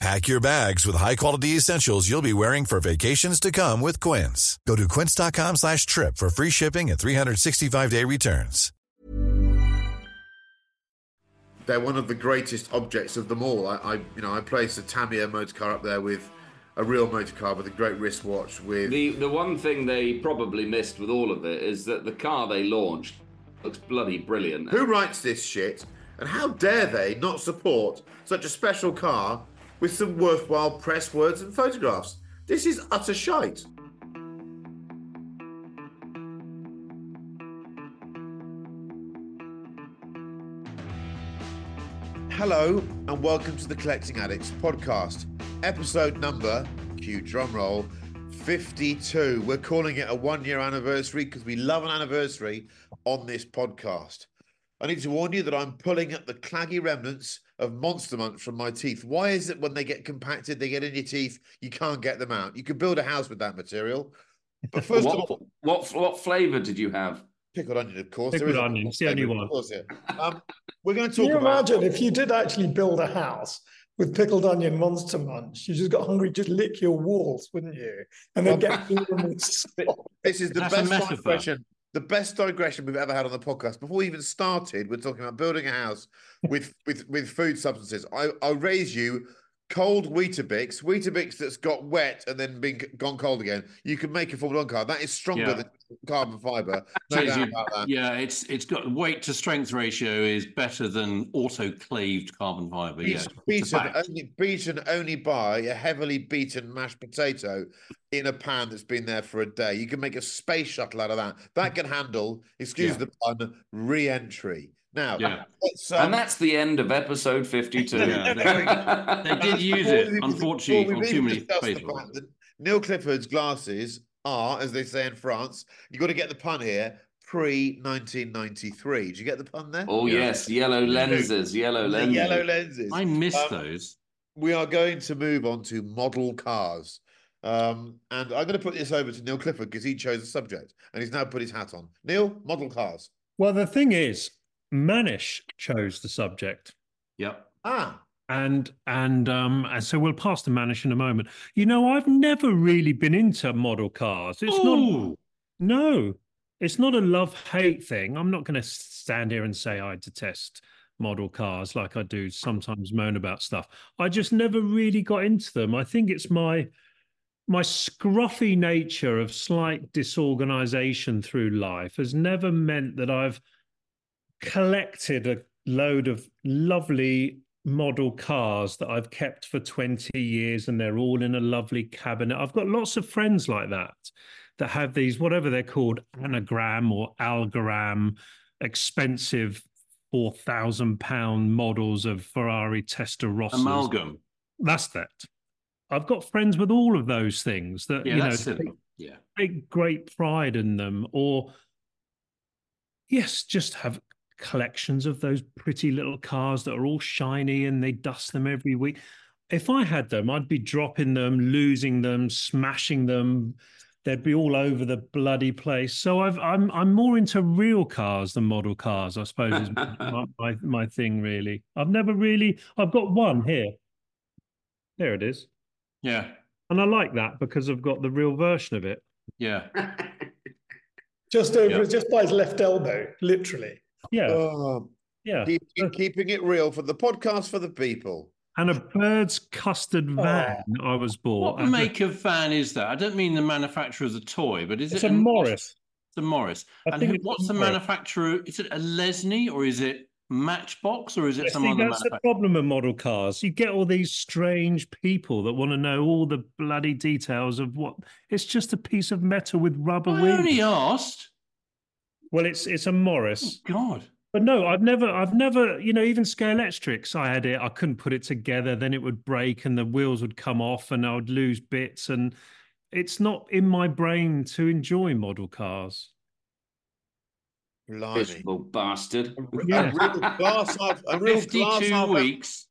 Pack your bags with high-quality essentials you'll be wearing for vacations to come with Quince. Go to quince.com slash trip for free shipping and 365-day returns. They're one of the greatest objects of them all. I, I you know, I place a Tamiya motor car up there with a real motor car with a great wristwatch. With The the one thing they probably missed with all of it is that the car they launched looks bloody brilliant. who writes this shit, and how dare they not support such a special car with some worthwhile press words and photographs? This is utter shite. Hello and welcome to the Collecting Addicts podcast, episode number, cue drum roll, 52. We're calling it a one year anniversary because we love an anniversary on this podcast. I need to warn you that I'm pulling up the claggy remnants of Monster Munch from my teeth. Why is it when they get compacted, they get in your teeth, you can't get them out? You could build a house with that material. But first of all, what what flavour did you have? pickled onion, of course. Pickled There is onion, it's the only one. Of course, yeah. Um, we're going to talk. Can you about. imagine if you did actually build a house with pickled onion monster munch? You just got hungry, just lick your walls, wouldn't you? And then get filled with spot. This is the That's best metaphor. The best digression we've ever had on the podcast. Before we even started, we're talking about building a house with with with food substances. I I raise you cold Weetabix, Weetabix that's got wet and then been gone cold again. You can make a Formula One car. That is stronger Yeah. than carbon fiber. No you- about that. Yeah, it's it's got weight to strength ratio is better than autoclaved carbon fiber. Yeah, Beaten, a beaten, only, beaten only by a heavily beaten mashed potato in a pan that's been there for a day. You can make a space shuttle out of that. That can handle, excuse Yeah. the pun, re-entry. Now, Yeah. let's, um, and that's the end of episode 52. Yeah, They did use it, we've- unfortunately, on too many discussed the space fact that Neil Clifford's glasses are, as they say in France, you've got to get the pun here, pre 1993. Did you get the pun there? oh, Yeah. yes, yellow lenses, yellow The lenses. yellow lenses. I miss Um, those. we are going to move on to model cars. Um, and I'm going to put this over to Neil Clifford because he chose the subject and he's now put his hat on. Neil, model cars. Well, the thing is, Manish chose the subject. Yep. Ah, And and um and so we'll pass to Manish in a moment. You know, I've never really been into model cars. It's not no, it's not a love-hate thing. I'm not going to stand here and say I detest model cars like I do sometimes moan about stuff. I just never really got into them. I think it's my my scruffy nature of slight disorganization through life has never meant that I've collected a load of lovely model cars that I've kept for 20 years and they're all in a lovely cabinet. I've got lots of friends like that that have these, whatever they're called, anagram or algoram, expensive 4,000 pound models of Ferrari Testarossas. Amalgam. That's that. I've got friends with all of those things that, Yeah, you know, take, Yeah. take great pride in them or yes just have collections of those pretty little cars that are all shiny and they dust them every week if i had them i'd be dropping them losing them smashing them they'd be all over the bloody place. So I've, I'm I'm more into real cars than model cars. I suppose is my, my my thing really. I've never really. I've got one here. There it is, Yeah, and I like that because I've got the real version of it. yeah. Just over, Yeah. just by his left elbow, literally. Yeah, Oh, yeah. keep, keep- keeping it real for the podcast for the people. And a bird's custard oh. van I was bought. What and make of van is that? I don't mean the manufacturer of the toy, but is It's it a Morris. It's a Morris. I and who, what's the Morris. manufacturer? Is it a Lesney or is it Matchbox or is it I some think other that's the problem with model cars. You get all these strange people that want to know all the bloody details of what. It's just a piece of metal with rubber I wheels. only asked. Well, it's it's a Oh, Morris. God. But no, I've never, I've never, you know, even Scalextrics, I had it, I couldn't put it together, then it would break and the wheels would come off and I would lose bits. And it's not in my brain to enjoy model cars. Blimey. Miserable bastard. A, Yeah. a real glass half, a real glass 52 half weeks.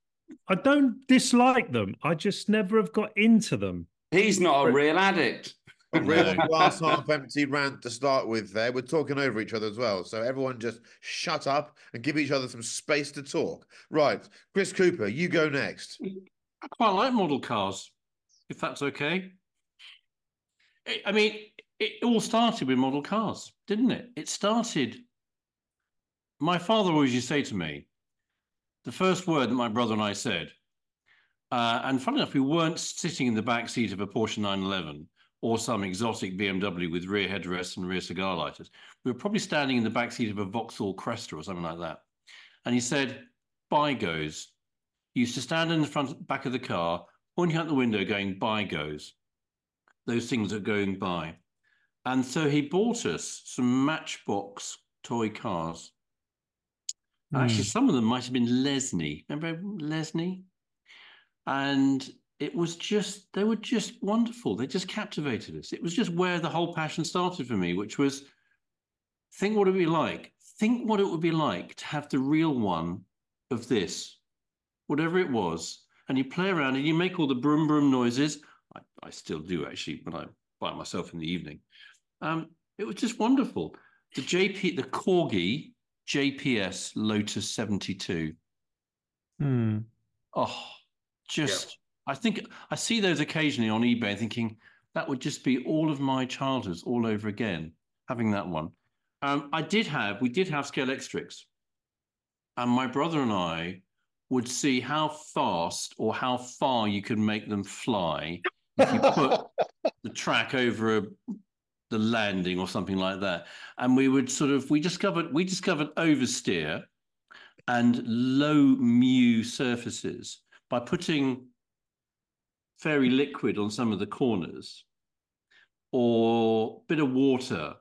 I don't dislike them. I just never have got into them. He's not a real addict. A real No. glass half empty rant to start with there. We're talking over each other as well. So everyone just shut up and give each other some space to talk. Right. Chris Cooper, you go next. I quite like model cars, if that's okay. I- I mean, it all started with model cars, didn't it? It started. My father always used to say to me, the first word that my brother and I said, uh, and funny enough, we weren't sitting in the back seat of a Porsche 911 or some exotic BMW with rear headrests and rear cigar lighters. We were probably standing in the back seat of a Vauxhall Cresta or something like that. And he said, by goes. He used to stand in the front back of the car, pointing out the window, going by goes. Those things are going by. And so he bought us some Matchbox toy cars. Actually, hmm. some of them might have been Lesney. Remember Lesney? And it was just, they were just wonderful. They just captivated us. It was just where the whole passion started for me, which was think what it would be like. Think what it would be like to have the real one of this, whatever it was. And you play around and you make all the broom broom noises. I, I still do actually when i'm by myself in the evening. Um, it was just wonderful. The JP, the Corgi JPS Lotus 72. Hmm. Oh, just I think I see those occasionally on eBay thinking that would just be all of my childhoods all over again, having that one. Um, I did have, we did have Scalextrics. And my brother and I would see how fast or how far you could make them fly if you put the track over a, the landing or something like that. And we would sort of, we discovered, we discovered oversteer and low mu surfaces by putting fairy liquid on some of the corners or bit of water.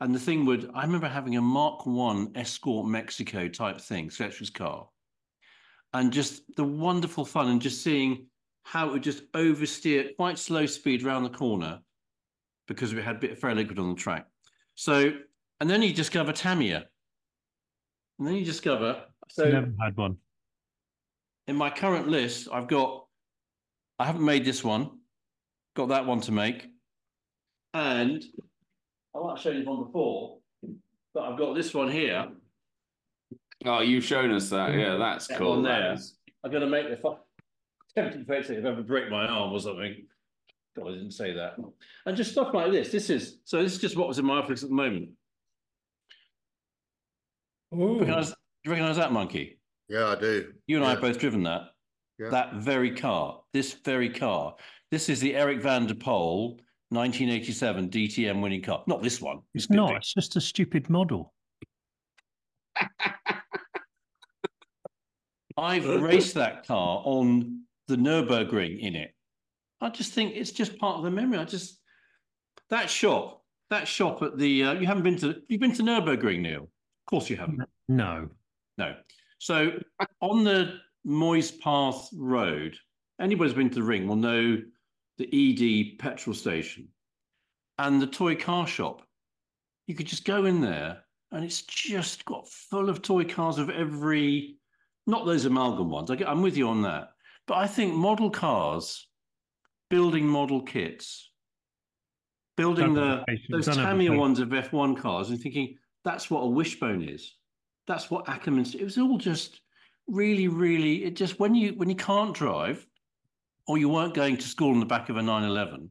And the thing would i remember having a mark one escort mexico type thing sketch's car. And just the wonderful fun and just seeing how it would just oversteer at quite slow speed around the corner because we had a bit of fairy liquid on the track. So and then you discover tamiya. And then you discover so Never had one. in my current list, I've got, I haven't made this one, got that one to make. And I might have shown you one before, but I've got this one here. Oh, you've shown us that. Yeah, that's That cool. one that I'm going to make the fu- tempting fate if I ever break my arm or something. God, I didn't say that. And just stuff like this. This is, so this is just what was in my office at the moment. Ooh. Recognize, do you recognize that monkey? Yeah, I do. You and I have both driven that. Yeah. That very car. This very car. This is the Eric van de Poele 1987 DTM winning car. Not this one. It's a not. big. It's just a stupid model. I've raced that car on the Nürburgring in it. I just think it's just part of the memory. I just that shop, that shop at the uh, you haven't been to you've been to Nürburgring, Neil. Of course you haven't. No. No. So on the Moyes Path Road, anybody who's been to the ring will know the ED petrol station and the toy car shop. You could just go in there and it's just got full of toy cars of every, not those amalgam ones. I get, I'm with you on that. But I think model cars, building model kits, building the those don't have the Tamiya ones of F1 cars and thinking that's what a wishbone is. That's what Ackerman's. It was all just really, really. It just when you when you can't drive, or you weren't going to school in the back of a 911.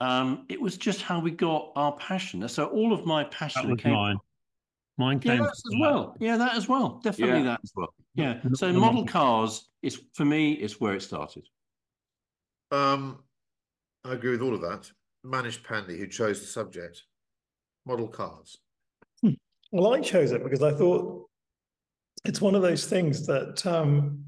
Um, it was just how we got our passion. So all of my That passion was came. mine. Mine Yeah, came that's as from that. well. Yeah, that as well. Definitely Yeah. that as well. Yeah. So model cars is for me. is where it started. Um, I agree with all of that. Manish Pandey, who chose the subject, model cars. Well, I chose it because I thought it's one of those things that um,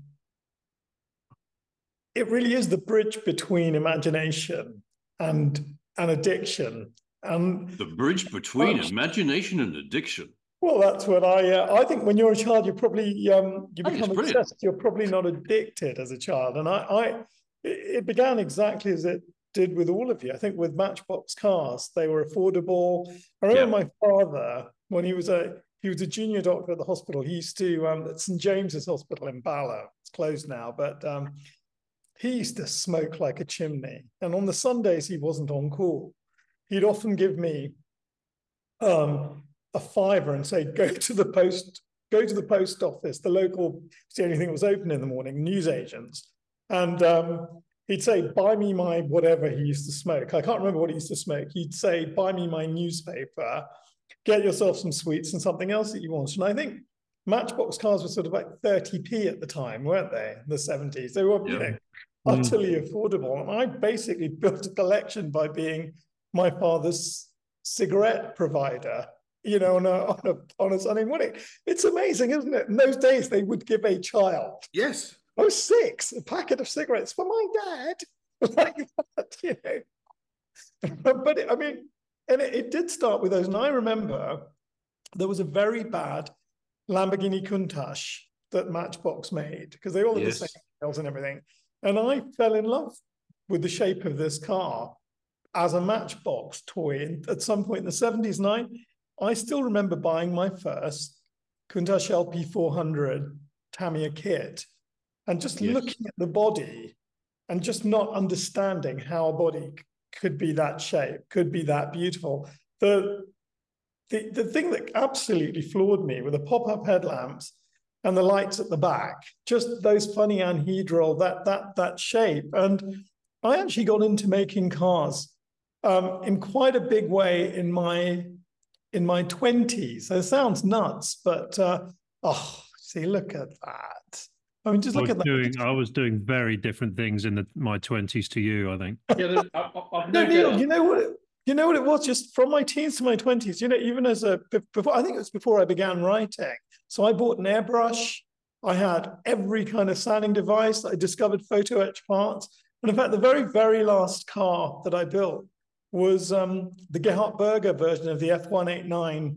it really is the bridge between imagination and an addiction. And The bridge between Well- imagination and addiction. well, that's what I uh, I think. When you're a child, you probably um, you I think it's become obsessed. You're probably not addicted as a child. And I, I it it began exactly as it did with all of you. I think with Matchbox cars, they were affordable. I remember my father when he was a he was a junior doctor at the hospital. He used to um, at St James's Hospital in Balham. It's closed now, but um, he used to smoke like a chimney. And on the Sundays, he wasn't on call. He'd often give me um, a fiver and say, "Go to the post, go to the post office. The local, it's the only thing that was open in the morning. Newsagents." And um, he'd say, "Buy me my whatever he used to smoke." I can't remember what he used to smoke. He'd say, "Buy me my newspaper. Get yourself some sweets and something else that you want." And I think Matchbox cars were sort of like 30p at the time, weren't they? In the 70s, they were, you Yeah. know, Mm. utterly affordable. And I basically built a collection by being my father's cigarette provider. You know, on a on a on a Sunday morning. It's amazing, isn't it? In those days, they would give a child Yes. Oh, six, a packet of cigarettes for my dad. like that, you know. but it, I mean, and it, it did start with those. And I remember there was a very bad Lamborghini Countach that Matchbox made because they all had Yes. the same wheels and everything. And I fell in love with the shape of this car as a Matchbox toy. And at some point in the 70s, and I, I still remember buying my first Countach LP400 Tamiya kit and just Yes. looking at the body and just not understanding how a body could be that shape, could be that beautiful. The the, the thing that absolutely floored me were the pop-up headlamps and the lights at the back, just those funny anhedral, that that that shape. And I actually got into making cars um, in quite a big way in my in my 20s. It sounds nuts, but uh, oh, see, look at that. I mean, just I look was at that. doing I was doing very different things in the, my twenties to you. I think. Yeah, I, I, I've No, no Neil, you know what? It, you know what it was? Just from my teens to my twenties. You know, even as a before, I think it was before I began writing. So I bought an airbrush. I had every kind of sanding device. I discovered photo etch parts, and in fact, the very very last car that I built was um, the Gerhard Berger version of the F189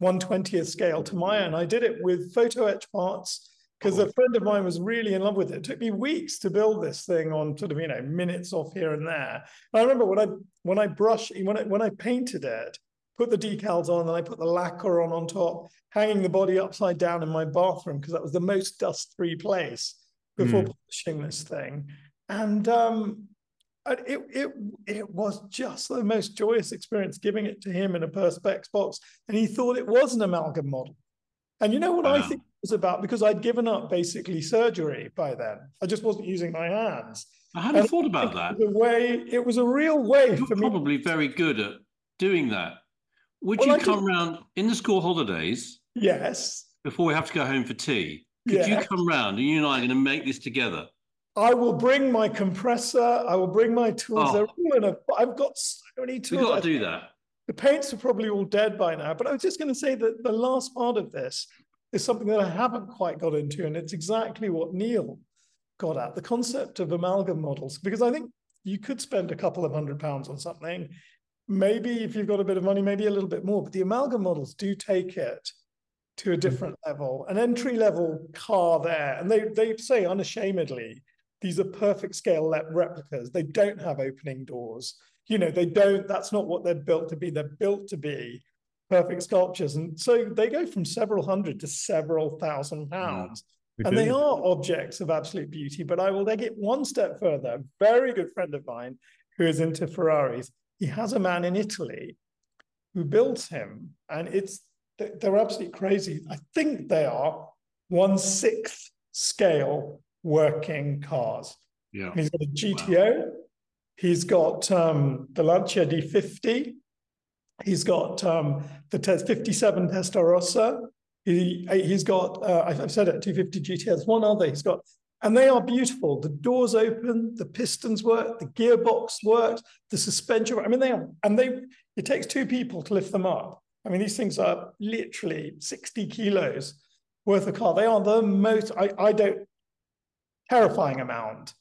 120th scale Tamiya, and I did it with photo etch parts because a friend of mine was really in love with it. It took me weeks to build this thing on sort of you know minutes off here and there. I remember when I when I brushed when I when I painted it, put the decals on, and I put the lacquer on on top, hanging the body upside down in my bathroom because that was the most dust-free place before Mm. polishing this thing. And um, it it it was just the most joyous experience giving it to him in a perspex box, and he thought it was an amalgam model. And you know what I think was about because I'd given up basically surgery by then. I just wasn't using my hands. I hadn't And thought about that. The way. It was a real way You're for me. probably very good at doing that. Would Well, you I come just- round in the school holidays Yes. before we have to go home for tea? Could you come round and you and I are going to make this together? I will bring my compressor. I will bring my tools. Oh. They're all in a. I've got so many tools. We've got to do that. The paints are probably all dead by now. But I was just going to say that the last part of this is something that I haven't quite got into, and it's exactly what Neil got at the concept of amalgam models. Because I think you could spend a couple of hundred pounds on something. Maybe if you've got a bit of money, maybe a little bit more. But the amalgam models do take it to a hmm. different level, an entry level car there. And they, they say unashamedly, these are perfect scale replicas. They don't have opening doors. You know, they don't, that's not what they're built to be. They're built to be perfect sculptures. And so they go from several hundred to several thousand pounds. We And they are objects of absolute beauty, but I will take it one step further. A very good friend of mine who is into Ferraris he has a man in Italy who builds him, and it's they're absolutely crazy. I think they are one sixth scale working cars. Yeah. He's got a GTO. Wow. He's got um, the Lancia D50. He's got um, the 57 Testarossa. He, he's got, uh, I've said it, 250 GTS, one other. He's got, and they are beautiful. The doors open, the pistons work, the gearbox works, the suspension. I mean, they are, and they, it takes two people to lift them up. I mean, these things are literally 60 kilos worth of car. They are the most, I, I don't, terrifying amount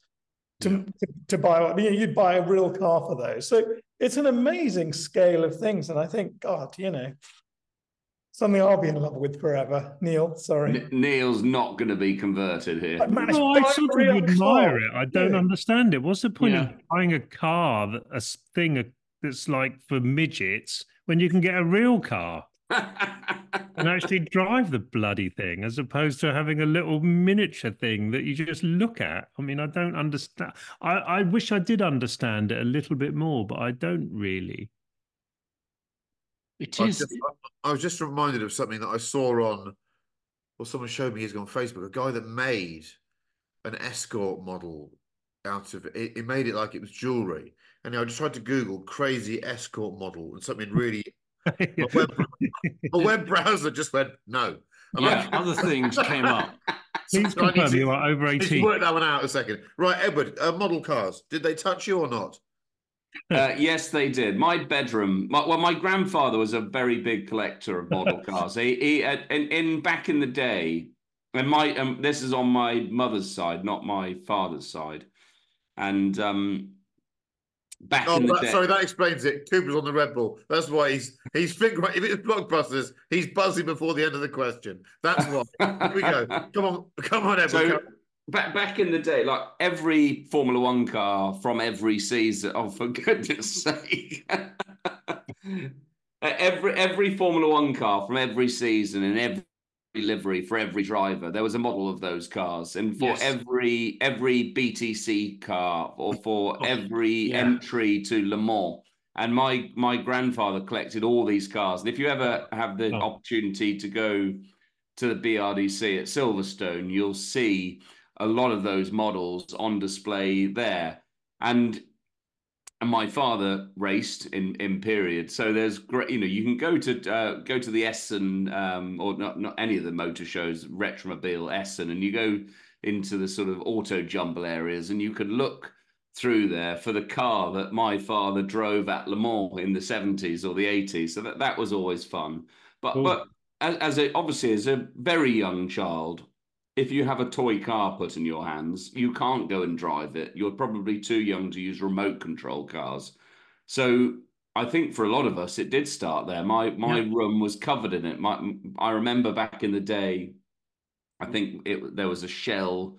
to, yeah. to, to, buy. I mean, you'd buy a real car for those. So it's an amazing scale of things. And I think, God, you know, something I'll be in love with forever. Neil, sorry. N- Neil's not going to be converted here. no, I sort of admire it. I don't yeah. understand it. What's the point yeah. of buying a car, that, a thing that's like for midgets, when you can get a real car? And actually drive the bloody thing as opposed to having a little miniature thing that you just look at. I mean, I don't understand. I, I wish I did understand it a little bit more, but I don't really. It is. I, just, I was just reminded of something that I saw on, or someone showed me years ago on Facebook. A guy that made an escort model out of it. It made it like it was jewelry. And I just tried to Google crazy escort model and something really my, web, my web browser just went no. yeah, like, other things came up. Please so confirm you are over 18. Work that one out a second. Right, Edward, uh, model cars. Did they touch you or not? Uh, yes, they did. My bedroom. My, well, my grandfather was a very big collector of model cars. He, he uh, in, in back in the day, and my um, this is on my mother's side, not my father's side, and um, back oh, in the that, day. Sorry, that explains it. Cooper's on the Red Bull. That's why he's he's figuring. If it's blockbusters, he's buzzing before the end of the question. That's why. Here we go. Come on, come on, everyone. So, back back in the day, like every Formula One car from every season. Oh, for goodness' sake! every every Formula One car from every season and every livery for every driver. There was a model of those cars, and for yes. every every BTCC car or for oh, every yeah. entry to Le Mans. And my my grandfather collected all these cars. And if you ever have the oh. opportunity to go to the BRDC at Silverstone, you'll see a lot of those models on display there. And and my father raced in in period. So there's great, you know, you can go to uh, go to the Essen um, or not not any of the motor shows, Retromobile Essen, and you go into the sort of auto jumble areas, and you can look through there for the car that my father drove at Le Mans in the 70s or the 80s. So that that was always fun. But Ooh. but as, as a, obviously as a very young child, if you have a toy car put in your hands, you can't go and drive it. You're probably too young to use remote control cars. So I think for a lot of us, it did start there. My my yeah. room was covered in it. My I remember back in the day, I think it there was a Shell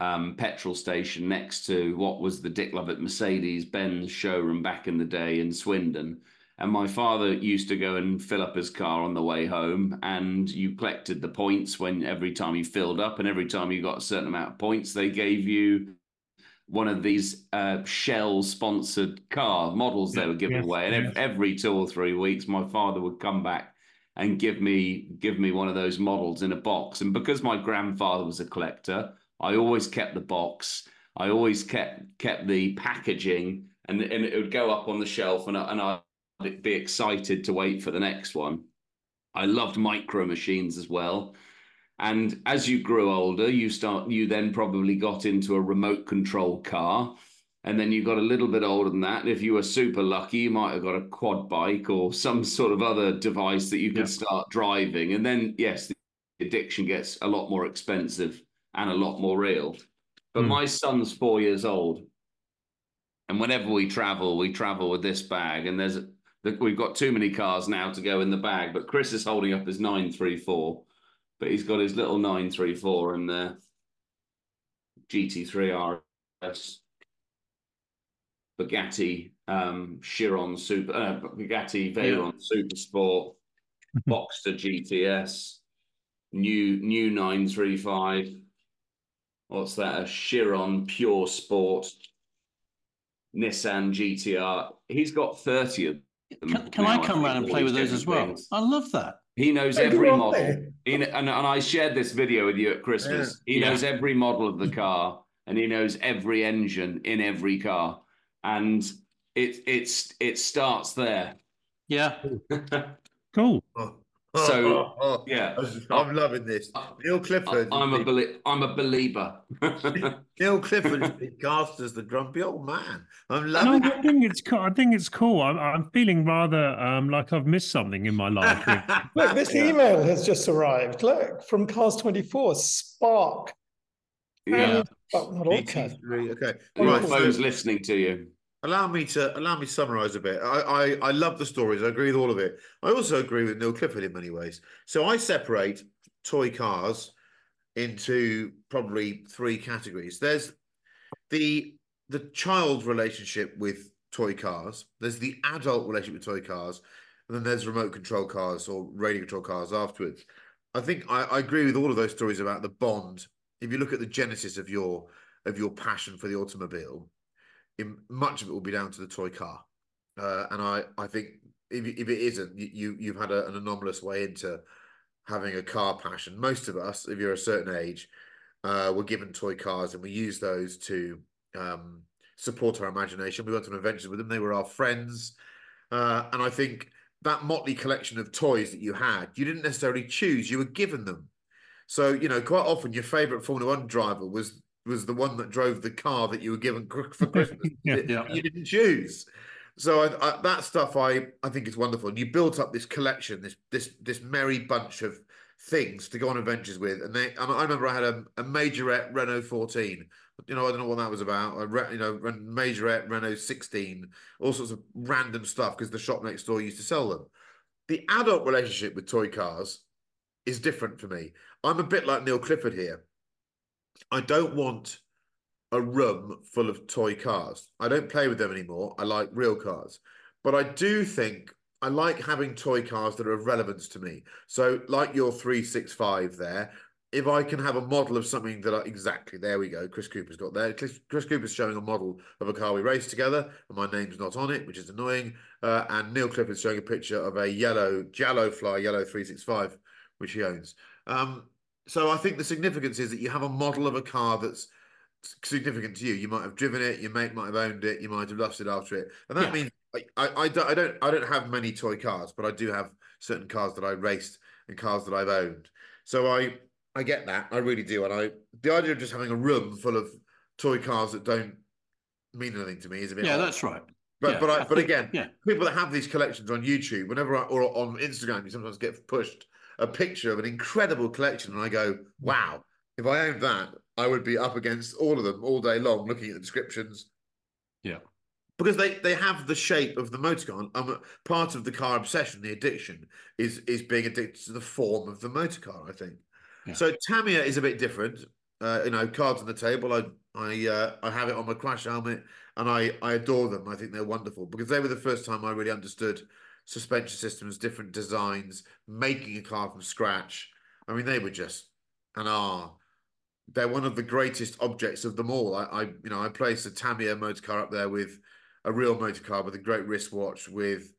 um, petrol station next to what was the Dick Lovett Mercedes Benz showroom back in the day in Swindon. And my father used to go and fill up his car on the way home, and you collected the points when every time you filled up, and every time you got a certain amount of points, they gave you one of these uh, Shell sponsored car models they were giving yes, away. And yes. every, two or three weeks, my father would come back and give me give me one of those models in a box. And because my grandfather was a collector, I always kept the box. I always kept kept the packaging, and and it would go up on the shelf, and I, and I be excited to wait for the next one. I loved micro machines as well. And as you grew older, you start you then probably got into a remote control car. And then you got a little bit older than that. And if you were super lucky, you might have got a quad bike or some sort of other device that you could yeah. start driving. And then, yes, the addiction gets a lot more expensive and a lot more real. But mm. my son's four years old. And whenever we travel, we travel with this bag. And there's we've got too many cars now to go in the bag. But Chris is holding up his 934, but he's got his little 934 and the GT3 RS Bugatti um, Chiron Super uh, Bugatti Veyron yeah. Super Sport Boxster GTS new new 935 what's that a Chiron Pure Sport Nissan GTR he's got thirty of them. Can, um, can I come think, round and play with those as well? things. I love that. He knows Hey, every model. He, and, and I shared this video with you at Christmas. He Yeah. knows every model of the mm-hmm. car and he knows every engine in every car. And it it's it starts there. Yeah. Cool. Oh, So, oh, yeah. I'm loving this. Neil Clifford. I'm a has belie- I'm a believer. been- Neil Clifford has been cast as the grumpy old man. I'm No, loving I think it's cool. I think it's cool. I'm, I'm feeling rather um, like I've missed something in my life. Look, this Yeah. email has just arrived. Look, from Cars24, Spark. yeah. Oh, not all Okay, Your right. phone's listening to you. Allow me to allow me to summarise a bit. I, I I love the stories. I agree with all of it. I also agree with Neil Clifford in many ways. So I separate toy cars into probably three categories. There's the the child relationship with toy cars. There's the adult relationship with toy cars, and then there's remote control cars or radio control cars afterwards. I think I, I agree with all of those stories about the bond. If you look at the genesis of your of your passion for the automobile, in, much of it will be down to the toy car. Uh, and I, I think if, if it isn't, you, you you've had a, an anomalous way into having a car passion. Most of us, if you're a certain age, uh, were given toy cars, and we use those to um, support our imagination. We went on adventures with them; they were our friends, uh, and I think that motley collection of toys that you had, you didn't necessarily choose; you were given them. So you know, quite often your favourite Formula One driver was was the one that drove the car that you were given for Christmas. Yeah. Yeah. You didn't choose. So I, I, that stuff I I think is wonderful. And you built up this collection, this this this merry bunch of things to go on adventures with. And they and I remember I had a, a Majorette Renault 14. You know, I don't know what that was about. You know, Majorette Renault 16, all sorts of random stuff because the shop next door used to sell them. The adult relationship with toy cars is different for me. I'm a bit like Neil Clifford here. I don't want a room full of toy cars. I don't play with them anymore. I like real cars. But I do think I like having toy cars that are of relevance to me. So, like your 365 there, if I can have a model of something that I, exactly there we go. Chris Cooper's got there. Chris, Cooper's showing a model of a car we raced together, and my name's not on it, which is annoying. Uh, and Neil Clifford's showing a picture of a yellow Giallo Fly Yellow 365, which he owns. Um, so I think the significance is that you have a model of a car that's significant to you. You might have driven it, your mate might have owned it, you might have lusted after it, and that Yeah. means I, I, I don't I don't I don't have many toy cars, but I do have certain cars that I raced and cars that I've owned. So I I get that, I really do, and I the idea of just having a room full of toy cars that don't mean anything to me is a bit Yeah, odd. that's right. But Yeah, but I, I but think- again, yeah. people that have these collections on YouTube, whenever I, or on Instagram, you sometimes get pushed a picture of an incredible collection, and I go, "Wow! If I owned that, I would be up against all of them all day long, looking at the descriptions." Yeah. because they they have the shape of the motor car. Um, part of the car obsession, the addiction, is is being addicted to the form of the motor car. I think. Yeah. So Tamiya is a bit different. Uh, you know, cards on the table. I I uh, I have it on my crash helmet, and I I adore them. I think they're wonderful because they were the first time I really understood suspension systems, different designs, making a car from scratch. I mean, they were just and are. They're one of the greatest objects of them all. I, I you know, I place a Tamiya motor car up there with a real motor car with a great wristwatch with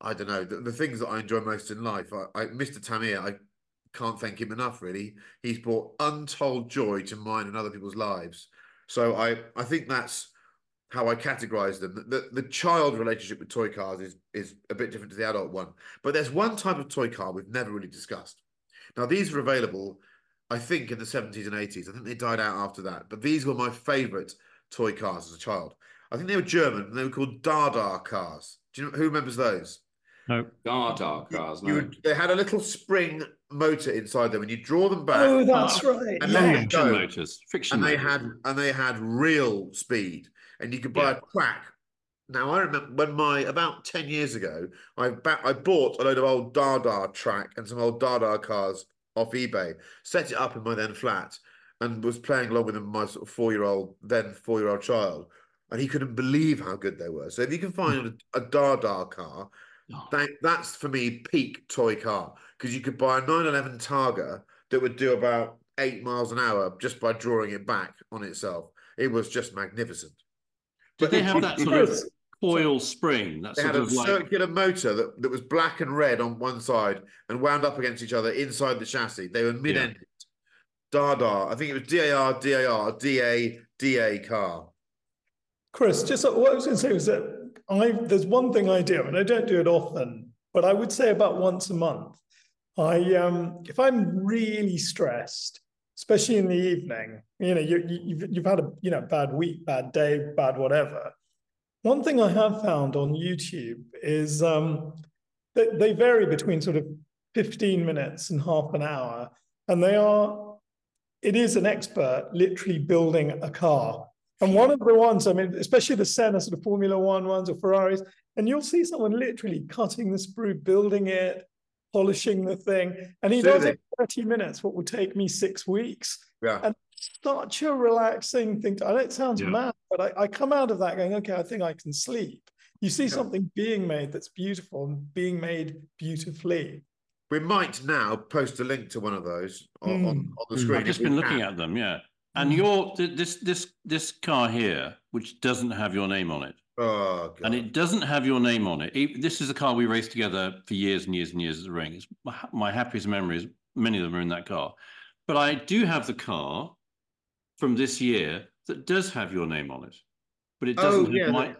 I don't know the, the things that I enjoy most in life. I, I Mr. Tamiya, I can't thank him enough. Really, he's brought untold joy to mine and other people's lives. So I I think that's how I categorize them. The, the child relationship with toy cars is is a bit different to the adult one. But there's one type of toy car we've never really discussed. Now these were available, I think, in the 70s and 80s. I think they died out after that. But these were my favorite toy cars as a child. I think they were German and they were called Darda cars. Do you know who remembers those? No. Darda cars, You no. would, they had a little spring motor inside them, and you draw them back. Oh, that's right. And yeah. then- Fiction go. motors. Fiction and they had and they had real speed, and you could buy Yeah. a crack. Now I remember when my about ten years ago, I ba- I bought a load of old Darda track and some old Darda cars off eBay, set it up in my then flat, and was playing along with them, my sort of four year old then four year old child, and he couldn't believe how good they were. So if you can find hmm. a, a Darda car, Oh, that, that's for me peak toy car because you could buy a 911 Targa that would do about eight miles an hour just by drawing it back on itself. It was just magnificent. Did they have that sort of coil spring. That's They had sort a of like circular motor that, that was black and red on one side and wound up against each other inside the chassis. They were mid-ended. Darda. I think it was DAR, DAR, DA, DA car. Chris, just what I was going to say was that I there's one thing I do, and I don't do it often, but I would say about once a month. I um if I'm really stressed, especially in the evening, you know, you, you, you've you've had a you know bad week, bad day, bad whatever. One thing I have found on YouTube is um, they, they vary between sort of 15 minutes and half an hour, and they are it is an expert literally building a car. And one of the ones, I mean, especially the Senna sort of Formula One ones or Ferraris, and you'll see someone literally cutting the sprue, building it, polishing the thing. And he does it 30 minutes, what would take me six weeks. Yeah. And such a relaxing thing. To, I know it sounds Yeah. mad, but I, I come out of that going, okay, I think I can sleep. You see something being made that's beautiful and being made beautifully. We might now post a link to one of those on, on, Mm. on the Mm. screen. I've just been looking can. at them, yeah. And Mm. your th- this this this car here, which doesn't have your name on it, Oh, God. and it doesn't have your name on it. This is a car we raced together for years and years and years at the ring. It's my happiest memories. Many of them are in that car, but I do have the car from this year that does have your name on it, but it doesn't oh, have my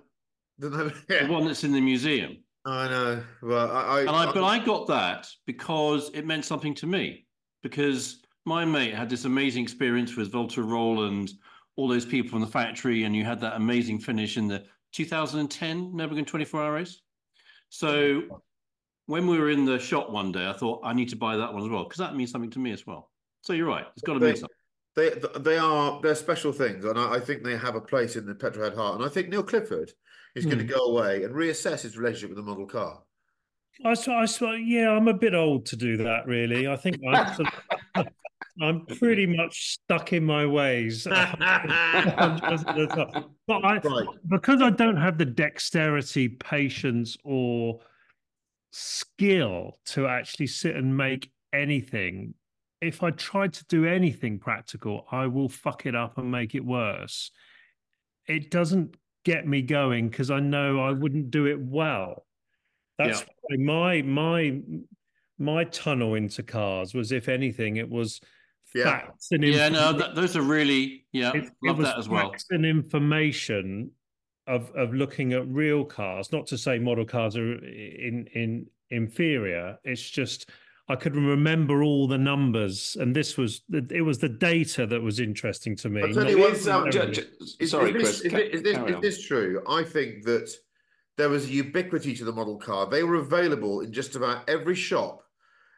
the- the- the yeah. one that's in the museum. I know. Well, I, I, And I, but I got that because it meant something to me. Because my mate had this amazing experience with Walter Röhrl and all those people in the factory, and you had that amazing finish in the 2010 Nürburgring 24 Hour race. So when we were in the shop one day, I thought I need to buy that one as well because that means something to me as well. So you're right; it's got to They- mean something. They they are they're special things, and I, I think they have a place in the petrolhead heart. And I think Neil Clifford is going to hmm. go away and reassess his relationship with the model car. I I I, s- I s- yeah, I'm a bit old to do that, really. I think I'm, sort of- I'm pretty much stuck in my ways. 100% of the time. But I, Right. because I don't have the dexterity, patience, or skill to actually sit and make anything, if I try to do anything practical, I will fuck it up and make it worse. It doesn't get me going because I know I wouldn't do it well. That's why my my my tunnel into cars was, if anything, it was Yeah. facts and Yeah, no, informa- that, those are really yeah, it, it love was that as well. facts and information of of looking at real cars. Not to say model cars are in in inferior. It's just I could remember all the numbers, and this was it was the data that was interesting to me. I'll tell not you what, Is, um, ju- necessarily- Is, sorry, is Chris. this, ca- is, this, is, this, carry is on. this true? I think that there was a ubiquity to the model car. They were available in just about every shop,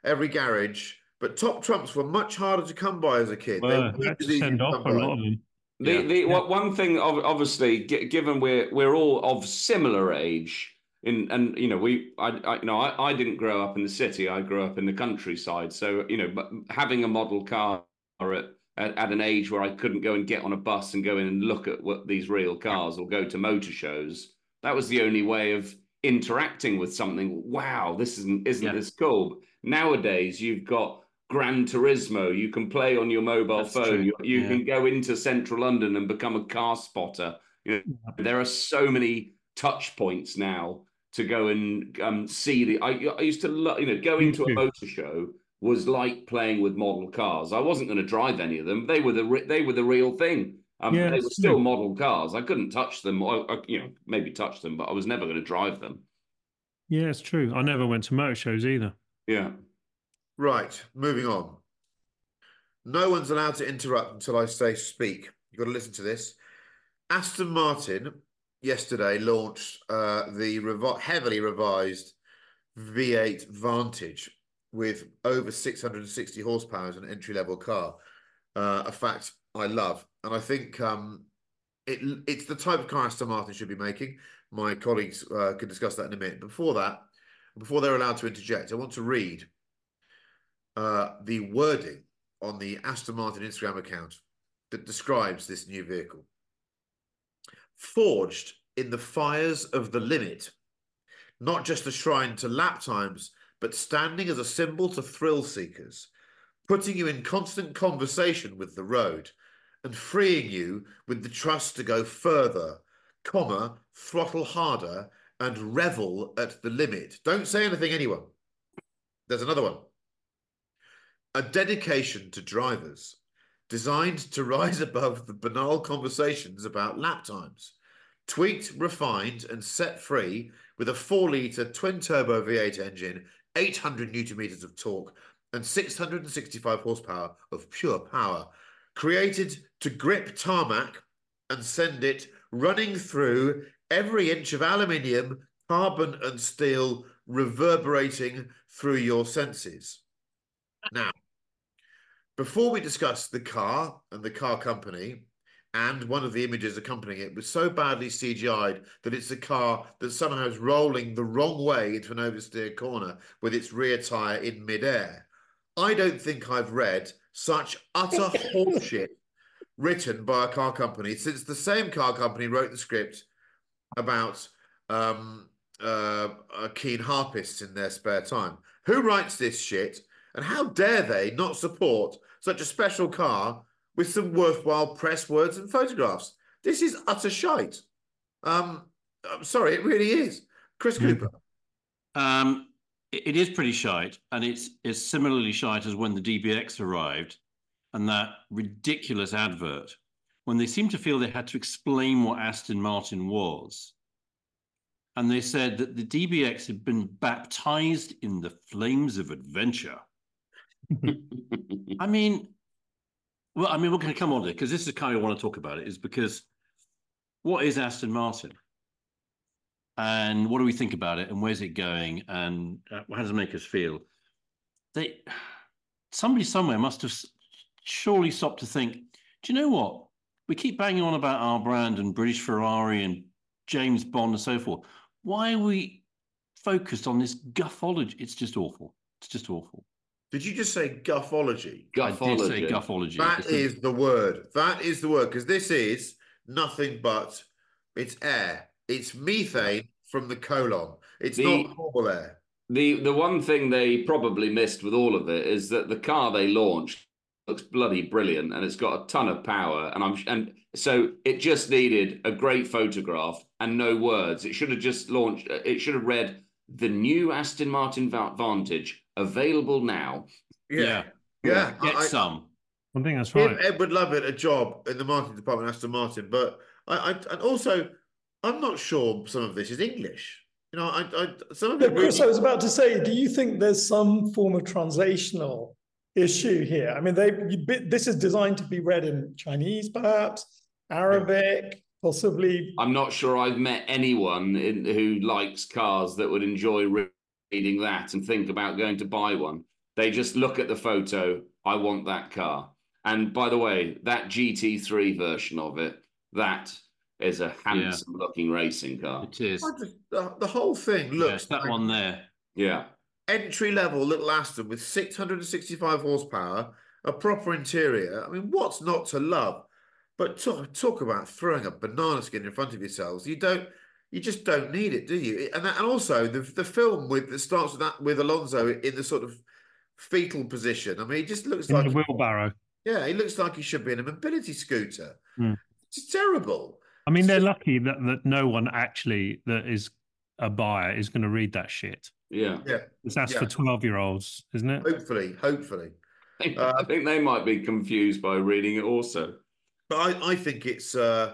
every garage. But top trumps were much harder to come by as a kid. They Well, weren't had to send off a lot of them. The Yeah. the what one thing obviously given we're we're all of similar age in and you know we I, I you know I, I didn't grow up in the city I grew up in the countryside so you know but having a model car at, at at an age where I couldn't go and get on a bus and go in and look at what these real cars or go to motor shows that was the only way of interacting with something wow this isn't isn't Yeah. this cool nowadays you've got Gran Turismo. You can play on your mobile That's phone. true. you, you Yeah. can go into central London and become a car spotter. You know, there are so many touch points now to go and um, see the I, I used to you know going to a motor show was like playing with model cars. I wasn't going to drive any of them. They were the re- they were the real thing. Um, Yeah, they were still true. model cars. I couldn't touch them. Or, or, you know maybe touch them but I was never going to drive them. Yeah, it's true. I never went to motor shows either. yeah Right, moving on. No one's allowed to interrupt until I say speak. You've got to listen to this. Aston Martin yesterday launched uh, the revi- heavily revised V8 Vantage with over 660 horsepower as an entry level car. Uh, a fact I love. And I think um, it, it's the type of car Aston Martin should be making. My colleagues uh, can discuss that in a minute. Before that, before they're allowed to interject, I want to read uh, the wording on the Aston Martin Instagram account that describes this new vehicle. Forged in the fires of the limit, not just a shrine to lap times, but standing as a symbol to thrill seekers, putting you in constant conversation with the road and freeing you with the trust to go further, comma, throttle harder, and revel at the limit. Don't say anything, anyone. There's another one. A dedication to drivers designed to rise above the banal conversations about lap times. Tweaked, refined, and set free with a 4 litre twin turbo V8 engine, 800 newton meters of torque, and 665 horsepower of pure power. Created to grip tarmac and send it running through every inch of aluminium, carbon, and steel, reverberating through your senses. Now, before we discuss the car and the car company, and one of the images accompanying it was so badly CGI'd that it's a car that somehow is rolling the wrong way into an oversteer corner with its rear tyre in midair. I don't think I've read such utter horseshit written by a car company since the same car company wrote the script about um, uh, keen harpists in their spare time. Who writes this shit? And how dare they not support such a special car with some worthwhile press words and photographs? This is utter shite. Um, I'm sorry, it really is. Chris. Cooper. Um, it, it is pretty shite, and it's it's similarly shite as when the DBX arrived, and that ridiculous advert when they seemed to feel they had to explain what Aston Martin was, and they said that the DBX had been baptized in the flames of adventure. I mean, well, I mean, we're going to come on to it because this is kind of want to talk about it. Is because what is Aston Martin, and what do we think about it, and where's it going, and uh, how does it make us feel? They, somebody somewhere must have surely stopped to think. Do you know what? We keep banging on about our brand and British Ferrari and James Bond and so forth. Why are we focused on this guffology? It's just awful. It's just awful. Did you just say guffology? I did say guffology. That It's- is the word. That is the word because this is nothing but it's air. It's methane from the colon. It's The- not normal air. The the one thing they probably missed with all of it is that the car they launched looks bloody brilliant and it's got a ton of power and I'm and so it just needed a great photograph and no words. It should have just launched. It should have read the new Aston Martin Vantage available now. Yeah. Yeah. Get I- I- some. I think that's right. Give right. Edward Lovett a job in the marketing department, Aston Martin. But I, I and also, I'm not sure some of this is English. You know, I, I some of No, it Chris, I was about to say, do you think there's some form of translational issue here? I mean, they you, this is designed to be read in Chinese, perhaps Arabic, possibly. I'm not sure I've met anyone in, who likes cars that would enjoy re- reading that and think about going to buy one. They just look at the photo. I want that car. And by the way, that GT3 version of it, that is a handsome looking racing car. It is. Just, the, the whole thing Yes, looks that like one there. Yeah. entry level little Aston with 665 horsepower, a proper interior. I mean, what's not to love? But talk, talk about throwing a banana skin in front of yourselves. You don't, you just don't need it, do you? And that, and also the the film with that starts with that with Alonso in the sort of fetal position. I mean, he just looks In like a wheelbarrow. yeah, he looks like he should be in a mobility scooter. Hmm. It's terrible. I mean, they're lucky that, that no one actually that is a buyer is going to read that shit. Yeah. Yeah, Because that's Yeah. for 12 year olds, isn't it? hopefully, hopefully. I think, Uh, I think they might be confused by reading it also. But I, I think it's uh,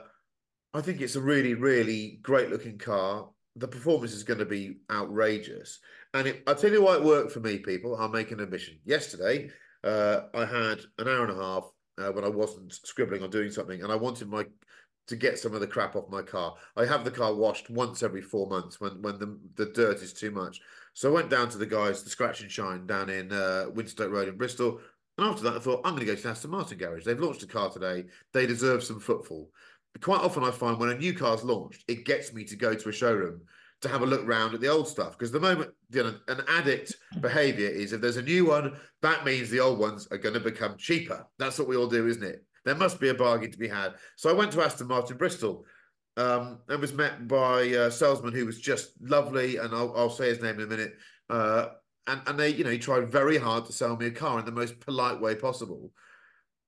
I think it's a really, really great looking car. The performance is going to be outrageous. And it, I'll tell you why it worked for me, people. I'll make an admission. Yesterday, uh, I had an hour and a half uh, when I wasn't scribbling or doing something, and I wanted my to get some of the crap off my car. I have the car washed once every four months when when the, the dirt is too much. So I went down to the guys, the Scratch and Shine down in uh, Road in Bristol. And after that, I thought, I'm going to go to the Aston Martin garage. They've launched a car today. They deserve some footfall. Quite often, I find when a new car's launched, it gets me to go to a showroom to have a look round at the old stuff. Because the moment you know, an addict behavior is if there's a new one, that means the old ones are going to become cheaper. That's what we all do, isn't it? There must be a bargain to be had. So I went to Aston Martin Bristol um, and was met by a salesman who was just lovely. And I'll, I'll say his name in a minute. Uh, and, and they, you know, he tried very hard to sell me a car in the most polite way possible.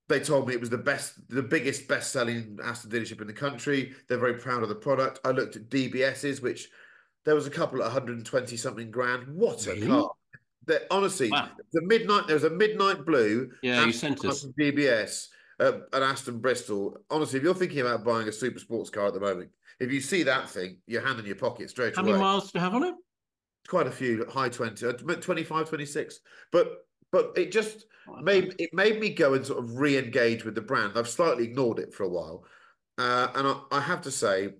They told me it was the best, the biggest best-selling Aston dealership in the country. They're very proud of the product. I looked at DBS's, which there was a couple at 120 something grand. What a really? car! That honestly, wow. the midnight there was a midnight blue. Yeah, you sent us DBS uh, an Aston Bristol. Honestly, if you're thinking about buying a super sports car at the moment, if you see that thing, your hand in your pocket straight How away. How many miles do you have on it? Quite a few, high 20, uh, 25, 26. But but it just made it made me go and sort of re-engage with the brand. I've slightly ignored it for a while, uh, and I, I, have to say,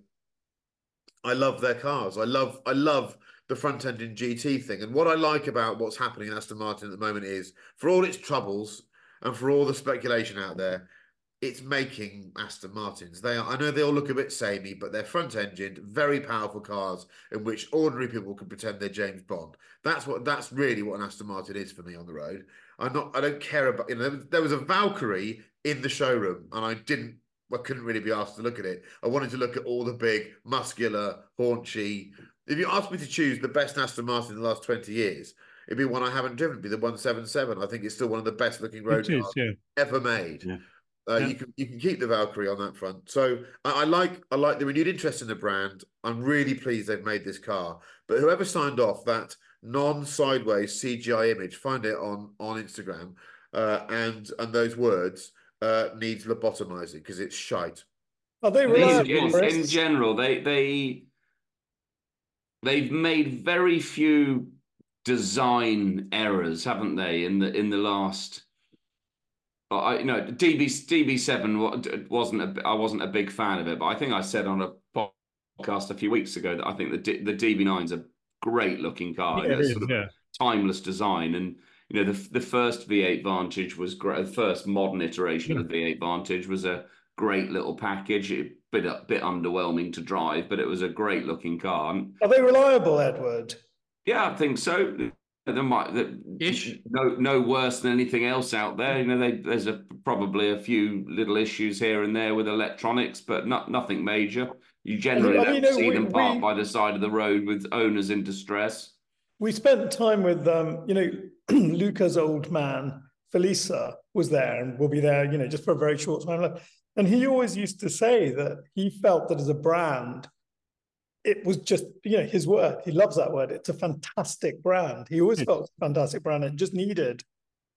I love their cars. I love I love the front engine GT thing. And what I like about what's happening in Aston Martin at the moment is, for all its troubles and for all the speculation out there, it's making Aston Martins. They are, I know they all look a bit samey, but they're front engined, very powerful cars in which ordinary people can pretend they're James Bond. That's what that's really what an Aston Martin is for me on the road. I'm not I don't care about you know there was a Valkyrie in the showroom and I didn't I couldn't really be asked to look at it. I wanted to look at all the big, muscular, haunchy. If you asked me to choose the best Aston Martin in the last 20 years, it'd be one I haven't driven, it'd be the 177. I think it's still one of the best looking road cars yeah. ever made. Yeah. Uh, yeah. You can you can keep the Valkyrie on that front. So I, I, like I like the renewed interest in the brand. I'm really pleased they've made this car. But whoever signed off that non-sideways CGI image, find it on on Instagram, uh, and and those words uh, needs lobotomizing because it's shite. Are they reliable? In, in, in general, they they they've made very few design errors, haven't they? In the in the last I you know DB DB seven wasn't a, I wasn't a big fan of it, but I think I said on a podcast a few weeks ago that I think the D, the DB nine's a great looking car. Yeah, sort of yeah. timeless design, and you know the the first V8 Vantage was great. The first modern iteration yeah. of the V8 Vantage was a great little package. It bit a bit underwhelming to drive, but it was a great looking car. Are they reliable, Edward? Yeah, I think so there might no no worse than anything else out there. You know, they, there's a probably a few little issues here and there with electronics, but not nothing major. You generally I mean, don't see we, them parked by the side of the road with owners in distress. We spent time with um, you know, Luca's old man Felisa was there and will be there, you know, just for a very short time. And he always used to say that he felt that as a brand, it was just you know his word he loves that word it's a fantastic brand he always felt a fantastic brand it just needed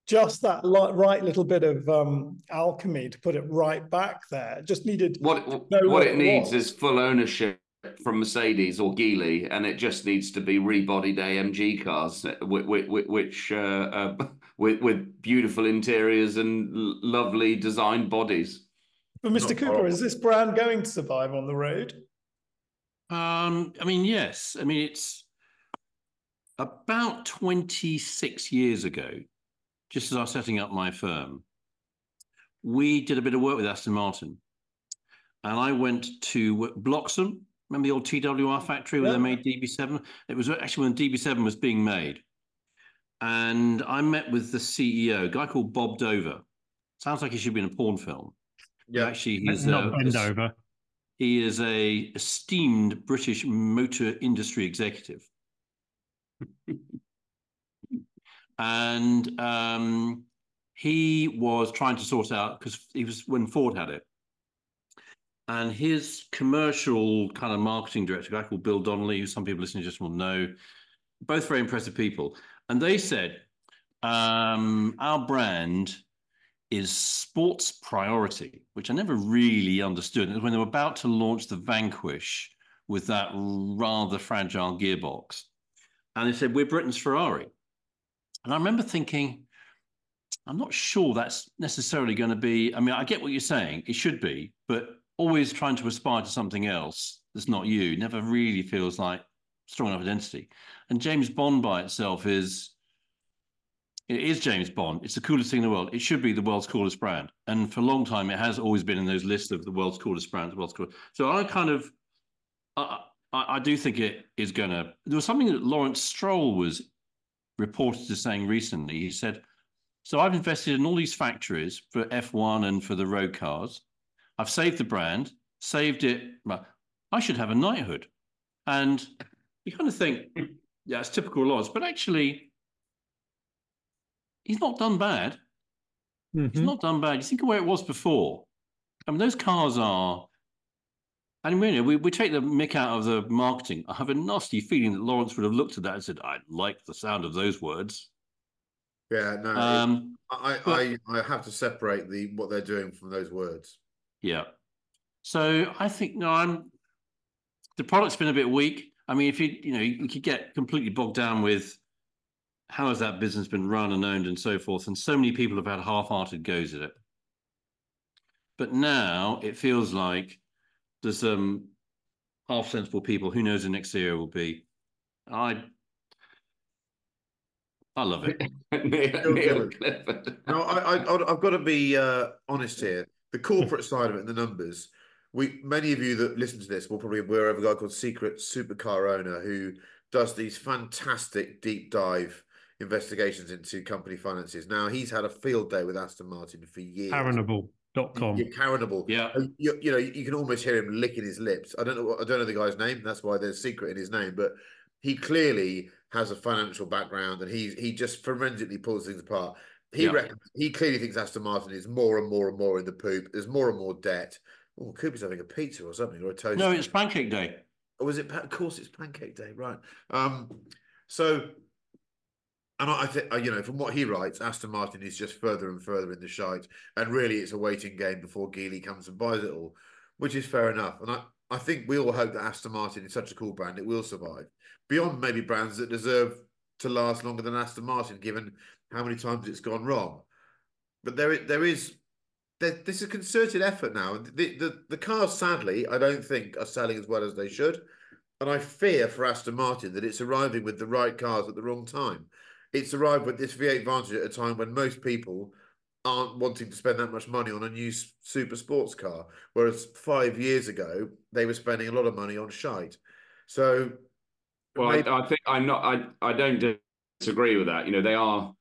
just that right little bit of um, alchemy to put it right back there it just needed what what it needs is full ownership from Mercedes or Geely, and it just needs to be rebodied AMG cars, which uh, uh, with with beautiful interiors and lovely designed bodies. But Mr. Not Cooper, horrible. is this brand going to survive on the road? Um, I mean, yes. I mean, it's about 26 years ago, just as I was setting up my firm, we did a bit of work with Aston Martin. And I went to Bloxham, remember the old TWR factory where yeah. they made DB7? It was actually when DB7 was being made. And I met with the CEO, a guy called Bob Dover. Sounds like he should be in a porn film. Yeah, actually, he's not uh, Dover. He is a esteemed British motor industry executive. and um, he was trying to sort out because he was when Ford had it. And his commercial kind of marketing director, a guy called Bill Donnelly, who some people listening just will know, both very impressive people. And they said, um, our brand is sports priority, which I never really understood. when they were about to launch the Vanquish with that rather fragile gearbox. And they said, We're Britain's Ferrari. And I remember thinking, I'm not sure that's necessarily going to be. I mean, I get what you're saying, it should be, but always trying to aspire to something else that's not you never really feels like strong enough identity. And James Bond by itself is it is James Bond. It's the coolest thing in the world. It should be the world's coolest brand. And for a long time, it has always been in those lists of the world's coolest brands, world's coolest. So I kind of, I, I, I do think it is going to. There was something that Lawrence Stroll was reported to saying recently. He said, So I've invested in all these factories for F1 and for the road cars. I've saved the brand, saved it. I should have a knighthood. And you kind of think, yeah, it's typical Lawrence, but actually, he's not done bad. Mm-hmm. It's not done bad. You think of where it was before. I mean, those cars are. And really, we, we take the mick out of the marketing. I have a nasty feeling that Lawrence would have looked at that and said, "I like the sound of those words." Yeah, no. Um, it, I, but, I I have to separate the what they're doing from those words. Yeah. So I think no, I'm. The product's been a bit weak. I mean, if you you know you could get completely bogged down with how has that business been run and owned and so forth, and so many people have had half-hearted goes at it. But now it feels like there's some half sensible people. Who knows the next era will be? I I love it. Neil, Neil no, I, I, have got to be uh, honest here. The corporate side of it and the numbers. We many of you that listen to this will probably aware of a guy called Secret Supercar Owner who does these fantastic deep dive investigations into company finances. Now he's had a field day with Aston Martin for years. Karenable.com. You're Karenable. Yeah. You, you know, you can almost hear him licking his lips. I don't know. I don't know the guy's name. That's why there's secret in his name. But he clearly has a financial background, and he he just forensically pulls things apart. He yeah. reckons he clearly thinks Aston Martin is more and more and more in the poop. There's more and more debt. Oh, Cooper's having a pizza or something or a toast. No, it's Pancake Day. Oh, was it? Of course, it's Pancake Day, right? Um, so, and I, think uh, you know from what he writes, Aston Martin is just further and further in the shite, and really it's a waiting game before Geely comes and buys it all, which is fair enough. And I, I think we all hope that Aston Martin is such a cool brand it will survive beyond maybe brands that deserve to last longer than Aston Martin, given how many times it's gone wrong. But there, there is there, this is a concerted effort now. The, the the cars, sadly, I don't think are selling as well as they should, and I fear for Aston Martin that it's arriving with the right cars at the wrong time. It's arrived with this V8 Vantage at a time when most people aren't wanting to spend that much money on a new super sports car, whereas five years ago they were spending a lot of money on shite. So well, maybe... I, I, think I'm not. I I don't disagree with that. You know, they are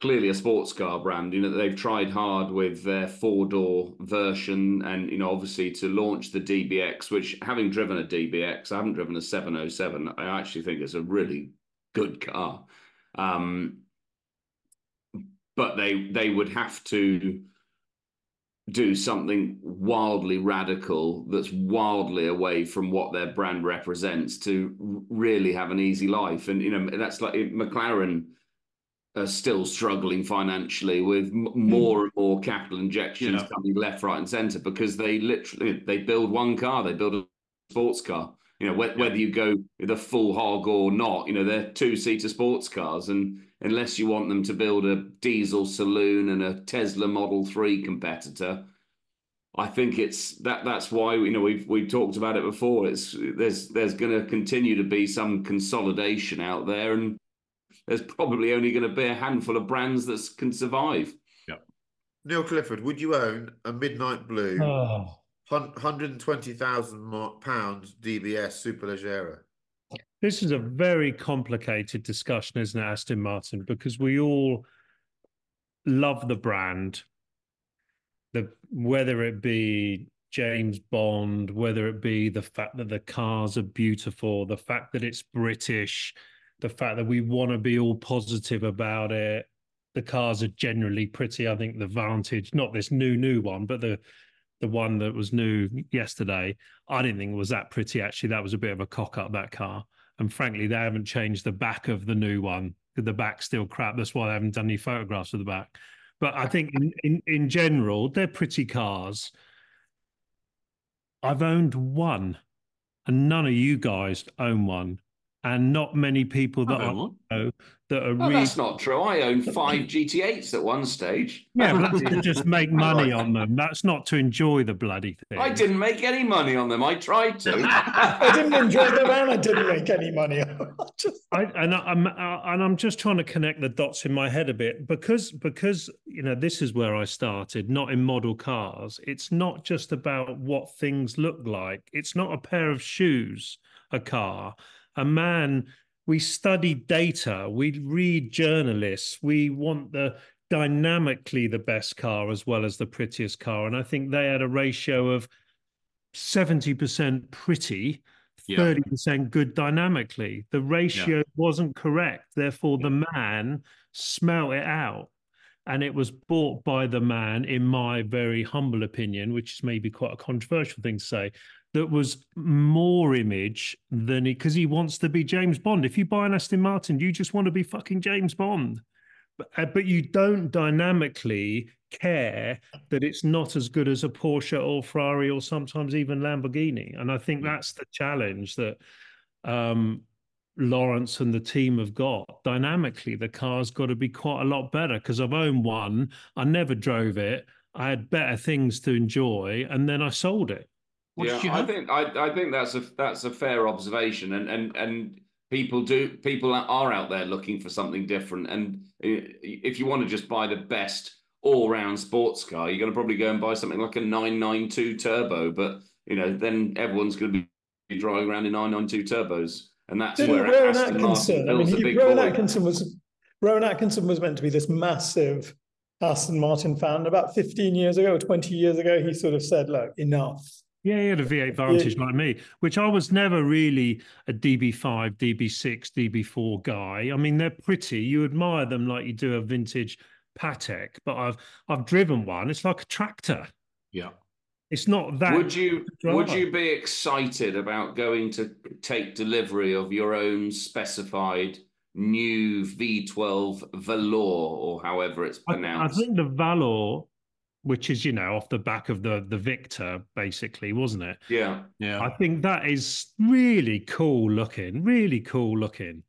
clearly a sports car brand. You know, they've tried hard with their four door version, and you know, obviously to launch the DBX. Which, having driven a DBX, I haven't driven a 707. I actually think it's a really good car. Um, but they they would have to do something wildly radical that's wildly away from what their brand represents to really have an easy life. And you know that's like McLaren are still struggling financially with hmm. more and more capital injections yeah. coming left, right, and centre because they literally they build one car, they build a sports car. You know, wh- whether you go with a full hog or not, you know, they're two seater sports cars and unless you want them to build a diesel saloon and a Tesla Model 3 competitor. I think it's that that's why you know we've we've talked about it before. It's there's there's going to continue to be some consolidation out there, and there's probably only going to be a handful of brands that can survive. Yeah. Neil Clifford, would you own a Midnight Blue, oh. Hundred and twenty thousand pounds DBS Superleggera? This is a very complicated discussion, isn't it, Aston Martin? Because we all love the brand, the whether it be James Bond, whether it be the fact that the cars are beautiful, the fact that it's British, the fact that we want to be all positive about it. The cars are generally pretty. I think the Vantage, not this new new one, but the the one that was new yesterday, I didn't think was that pretty. Actually, that was a bit of a cock up that car. And frankly, they haven't changed the back of the new one. The back's still crap. That's why they haven't done any photographs of the back. But I think in, in, in general, they're pretty cars. I've owned one, and none of you guys own one and not many people that I know that are oh, really. That's not true. I owned five GT8s at one stage. Yeah, but that's to just make money on them. That's not to enjoy the bloody thing. I didn't make any money on them. I tried to. I didn't enjoy them, and I didn't make any money on them. just... I, and I'm uh, and I'm just trying to connect the dots in my head a bit because because you know this is where I started, not in model cars. It's not just about what things look like. It's not a pair of shoes, a car a man we study data we read journalists we want the dynamically the best car as well as the prettiest car. And i think they had a ratio of 70% pretty 30% good dynamically. The ratio yeah. wasn't correct. Therefore the man smelt it out. And it was bought by the man, in my very humble opinion, which is maybe quite a controversial thing to say, that was more image than he because he wants to be James Bond. If you buy an Aston Martin, you just want to be fucking James Bond. But, uh, but you don't dynamically care that it's not as good as a Porsche or Ferrari or sometimes even Lamborghini. And I think mm. that's the challenge that um, Lawrence and the team have got. Dynamically, the car's got to be quite a lot better because I've owned one. I never drove it. I had better things to enjoy, and then I sold it. What yeah, I think I, I think that's a that's a fair observation, and and and people do people are out there looking for something different, and uh, if you want to just buy the best all round sports car, you're going to probably go and buy something like a 992 turbo, but you know then everyone's going to be driving around in 992 turbos. And that's Didn't where Rowan Aston Atkinson, I mean, he, Rowan Atkinson was Rowan Atkinson was meant to be this massive Aston Martin fan. About 15 years ago or 20 years ago, he sort of said, look, enough. Yeah, he had a V8 Vantage yeah. like me, which I was never really a DB5, DB6, DB4 guy. I mean, they're pretty. You admire them like you do a vintage Patek, but I've I've driven one. It's like a tractor. Yeah. It's not that. Would you would you be excited about going to take delivery of your own specified new V12 Valour or however it's pronounced? I, I think the Valour, which is you know off the back of the the Victor, basically, wasn't it? Yeah, yeah. I think that is really cool looking. Really cool looking.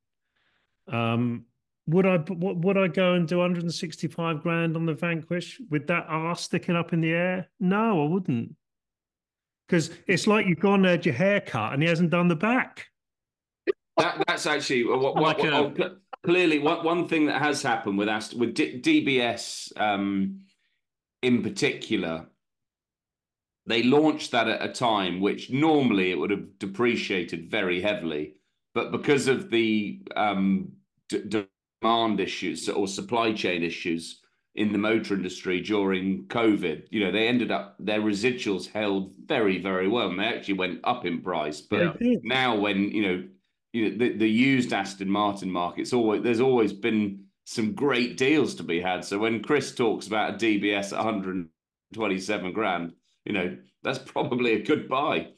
Um, would I would I go and do 165 grand on the Vanquish with that r sticking up in the air? No, I wouldn't. Because it's like you've gone and had your hair cut and he hasn't done the back. That, that's actually what, what, what, oh, clearly one, one thing that has happened with Ast- with D- DBS um, in particular. They launched that at a time which normally it would have depreciated very heavily, but because of the um, d- demand issues or supply chain issues in the motor industry during COVID. You know, they ended up their residuals held very, very well, and they actually went up in price. But yeah. now, when you know, you know, the, the used Aston Martin market's always there's always been some great deals to be had. So when Chris talks about a DBS at 127 grand, you know, that's probably a good buy.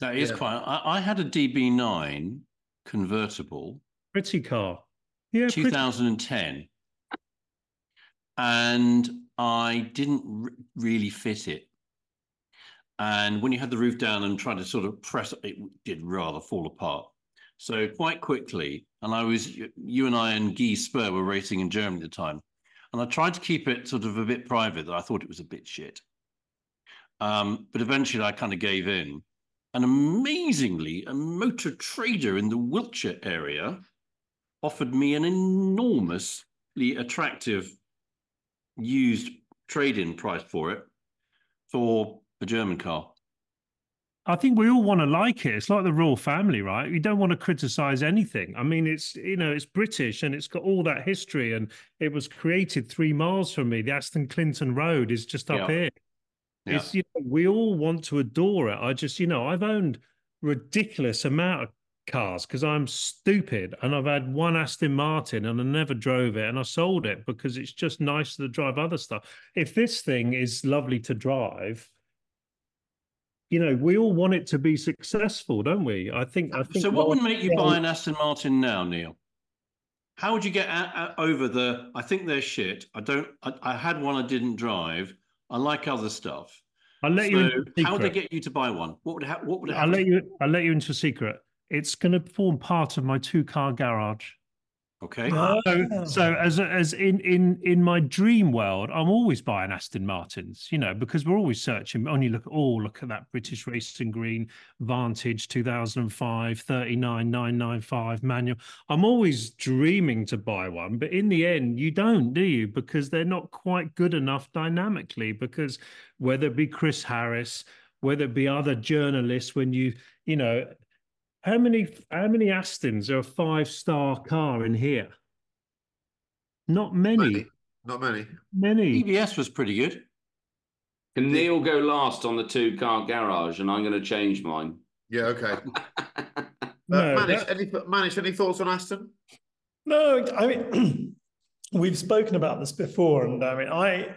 That is yeah. quite. I, I had a DB9 convertible. Pretty car. Yeah, 2010. Pretty... And I didn't r- really fit it. And when you had the roof down and tried to sort of press it, did rather fall apart. So quite quickly, and I was, you and I and Guy Spur were racing in Germany at the time. And I tried to keep it sort of a bit private, that I thought it was a bit shit. Um, but eventually I kind of gave in. And amazingly, a motor trader in the Wiltshire area offered me an enormously attractive used trade-in price for it for a German car. I think we all want to like it. It's like the royal family, right? You don't want to criticize anything. I mean, it's you know, it's British and it's got all that history, and it was created three miles from me. The Aston Clinton Road is just up yeah. here. Yeah. It's you know, we all want to adore it. I just, you know, I've owned ridiculous amount of cars because I'm stupid and I've had one Aston Martin and I never drove it and I sold it because it's just nice to drive other stuff. If this thing is lovely to drive, you know, we all want it to be successful, don't we? I think. I think. So, what would make you buy an Aston Martin now, Neil? How would you get over the? I think they're shit. I don't. I, I, had one I didn't drive. I like other stuff. I'll let so you. How would they get you to buy one? What would ha- what would? I'll let you. I'll let you into a secret it's going to form part of my two car garage. Okay. So, ah. so as as in in in my dream world, I'm always buying Aston Martins, you know, because we're always searching. Only look, at oh, look at that British Racing Green Vantage 2005 39995 manual. I'm always dreaming to buy one, but in the end, you don't, do you? Because they're not quite good enough dynamically. Because whether it be Chris Harris, whether it be other journalists, when you you know how many how many Astons are a five star car in here? Not many. many. Not many. Many. DBS was pretty good. Can Neil go last on the two car garage, and I'm going to change mine. Yeah. Okay. no, uh, Manish, that... any Manish, any thoughts on Aston? No, I mean, we've spoken about this before, and I mean, I.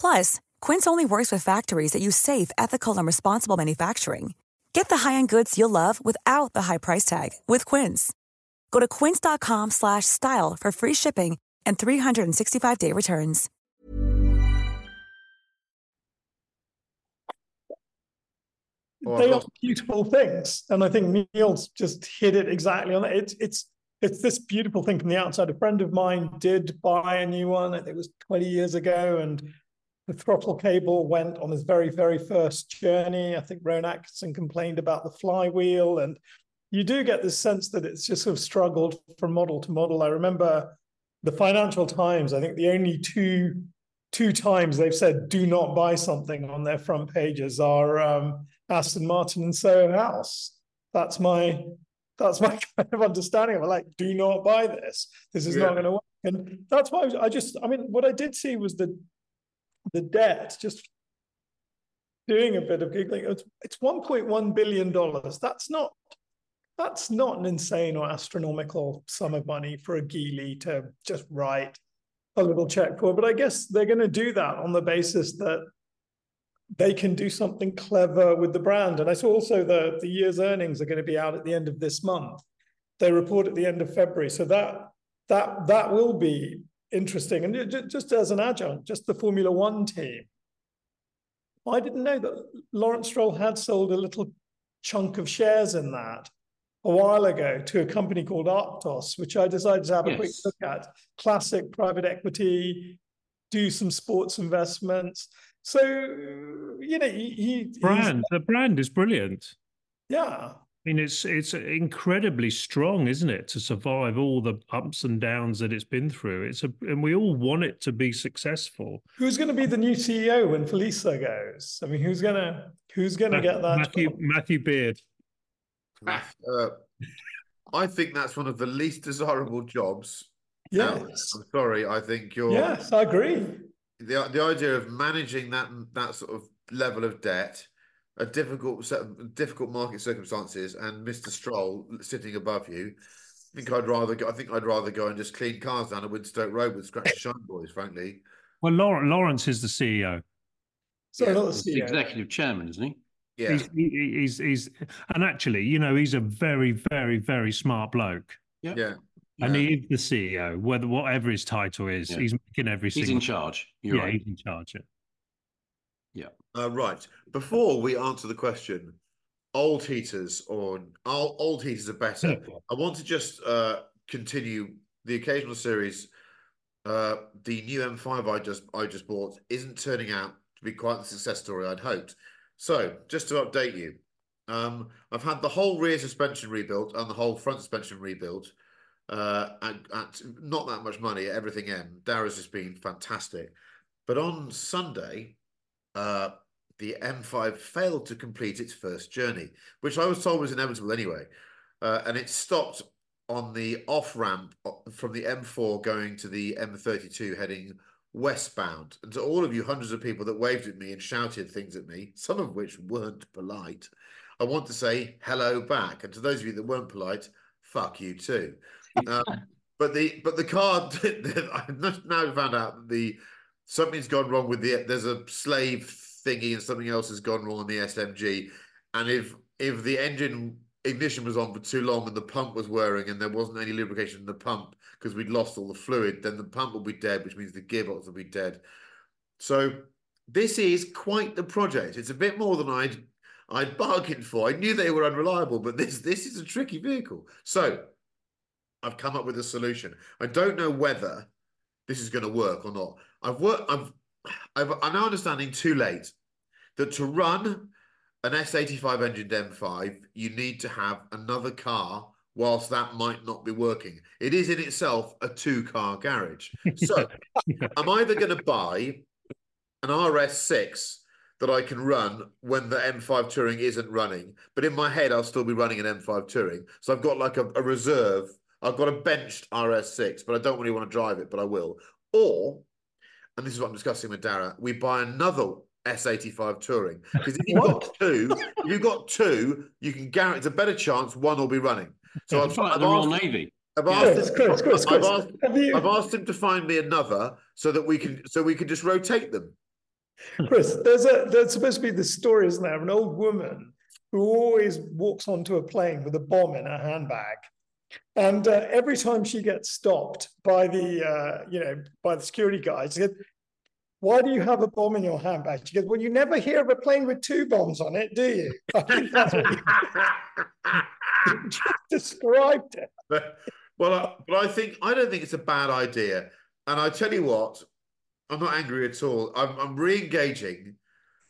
Plus, Quince only works with factories that use safe, ethical, and responsible manufacturing. Get the high-end goods you'll love without the high price tag with Quince. Go to quince.com/style for free shipping and 365-day returns. Oh, they are beautiful things, and I think Neil's just hit it exactly on it. It's it's it's this beautiful thing from the outside. A friend of mine did buy a new one. I think it was 20 years ago, and the throttle cable went on his very, very first journey. I think Rowan Atkinson complained about the flywheel, and you do get this sense that it's just sort of struggled from model to model. I remember the Financial Times. I think the only two two times they've said "do not buy something" on their front pages are um, Aston Martin and Soho House. That's my that's my kind of understanding of it. Like, do not buy this. This is yeah. not going to work. And that's why I, I just, I mean, what I did see was the the debt just doing a bit of giggling. It's, it's 1.1 billion dollars. That's not that's not an insane or astronomical sum of money for a Geely to just write a little check for. But I guess they're going to do that on the basis that they can do something clever with the brand. And I saw also the, the year's earnings are going to be out at the end of this month. They report at the end of February. So that that that will be interesting. And just as an adjunct, just the Formula One team. I didn't know that Lawrence Stroll had sold a little chunk of shares in that a while ago to a company called Arctos, which I decided to have yes. a quick look at. Classic private equity, do some sports investments. So, you know, he, he brand the brand is brilliant. Yeah, I mean, it's it's incredibly strong, isn't it, to survive all the ups and downs that it's been through. It's a, and we all want it to be successful. Who's going to be the new CEO when Felisa goes? I mean, who's gonna who's gonna get that? Matthew job? Matthew Beard. Uh, I think that's one of the least desirable jobs. Yes, I'm sorry. I think you're. Yes, I agree. The the idea of managing that that sort of level of debt a difficult set of difficult market circumstances and Mr. Stroll sitting above you. I think I'd rather go, I think I'd rather go and just clean cars down at Winstoke Road with Scratch and Shine Boys, frankly. Well, Lawrence is the CEO. So yeah. not the CEO. executive chairman, isn't he? Yeah. He's, he's, he's, and actually, you know, he's a very, very, very smart bloke. Yeah. Yeah. And he is the CEO, whether whatever his title is, yeah. he's making every. He's in charge. You're yeah, right. he's in charge. Yeah. Uh, right. Before we answer the question, old heaters or old, old heaters are better. I want to just uh, continue the occasional series. Uh, the new M5 I just I just bought isn't turning out to be quite the success story I'd hoped. So just to update you, um, I've had the whole rear suspension rebuilt and the whole front suspension rebuilt uh, at, at not that much money everything M. Dara's has been fantastic. But on Sunday, uh, the M5 failed to complete its first journey, which I was told was inevitable anyway. Uh, and it stopped on the off ramp uh, from the M4 going to the M32 heading westbound. And to all of you hundreds of people that waved at me and shouted things at me, some of which weren't polite, I want to say hello back. And to those of you that weren't polite, fuck you too. Um, but the but the car I've now found out that the something's gone wrong with the there's a slave thingy and something else has gone wrong in the SMG. And if if the engine ignition was on for too long and the pump was whirring and there wasn't any lubrication in the pump because we'd lost all the fluid, then the pump will be dead, which means the gearbox will be dead. So this is quite the project. It's a bit more than I'd I'd bargained for. I knew they were unreliable, but this this is a tricky vehicle. So I've come up with a solution. I don't know whether this is going to work or not. I've worked. I've. I've I'm now understanding too late that to run an S85 engined M5, you need to have another car. Whilst that might not be working, it is in itself a two-car garage. So I'm either going to buy an RS6 that I can run when the M5 Touring isn't running, but in my head I'll still be running an M5 Touring. So I've got like a, a reserve. I've got a benched RS6, but I don't really want to drive it, but I will. Or, and this is what I'm discussing with Dara, we buy another S85 Touring because if you've got two, if you've got two, you can guarantee it's a better chance one will be running. So I've, like I've the Royal asked- Navy. I've Yeah. asked, Chris, Chris, Chris, I've, asked, you- I've asked him to find me another so that we can so we can just rotate them. Chris, there's a there's supposed to be this story, isn't there, of an old woman who always walks onto a plane with a bomb in her handbag, and uh, every time she gets stopped by the uh, you know by the security guys, she goes, "Why do you have a bomb in your handbag?" She goes, "Well, you never hear of a plane with two bombs on it, do you?" I think that's what just described it. Well, I, but I think I don't think it's a bad idea. And I tell you what, I'm not angry at all. I'm, I'm re-engaging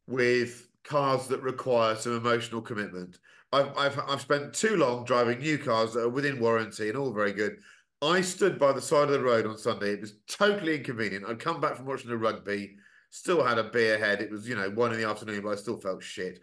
with cars that require some emotional commitment. I've, I've I've spent too long driving new cars that are within warranty and all very good. I stood by the side of the road on Sunday. It was totally inconvenient. I'd come back from watching the rugby, still had a beer head. It was, you know, one in the afternoon, but I still felt shit.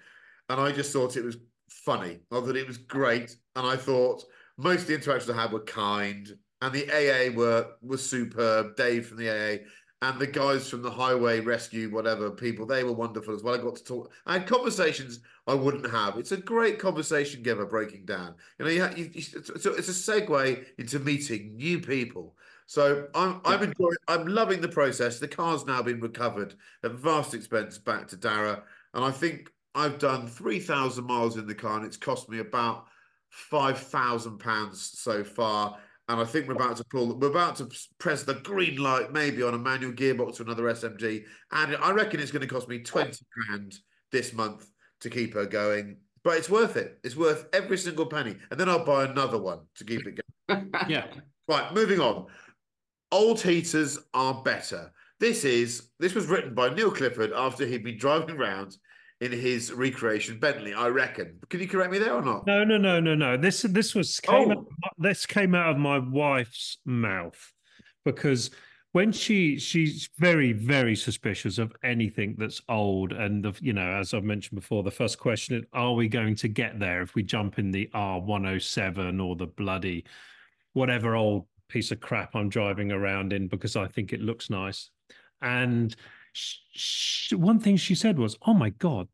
And I just thought it was funny. I thought it was great. And I thought most of the interactions I had were kind. And the AA were were superb. Dave from the AA and the guys from the highway rescue, whatever people, they were wonderful as well. I got to talk. I had conversations I wouldn't have. It's a great conversation giver breaking down. You know, you, you, you so it's a segue into meeting new people. So I'm I'm enjoying. I'm loving the process. The car's now been recovered at vast expense back to Dara, and I think I've done three thousand miles in the car, and it's cost me about five thousand pounds so far. And I think we're about to pull. We're about to press the green light, maybe on a manual gearbox or another SMG, and I reckon it's going to cost me twenty grand this month to keep her going. But it's worth it. It's worth every single penny, and then I'll buy another one to keep it going. Yeah. Right, moving on. Old heaters are better. This is this was written by Neil Clifford after he'd been driving around in his recreation Bentley, I reckon. Can you correct me there or not? No, no, no, no, no. This this was came Oh. out, this came out of my wife's mouth because when she she's very very suspicious of anything that's old and the you know as I've mentioned before the first question is are we going to get there if we jump in the R107 or the bloody whatever old piece of crap I'm driving around in because I think it looks nice and sh- sh- one thing she said was oh my god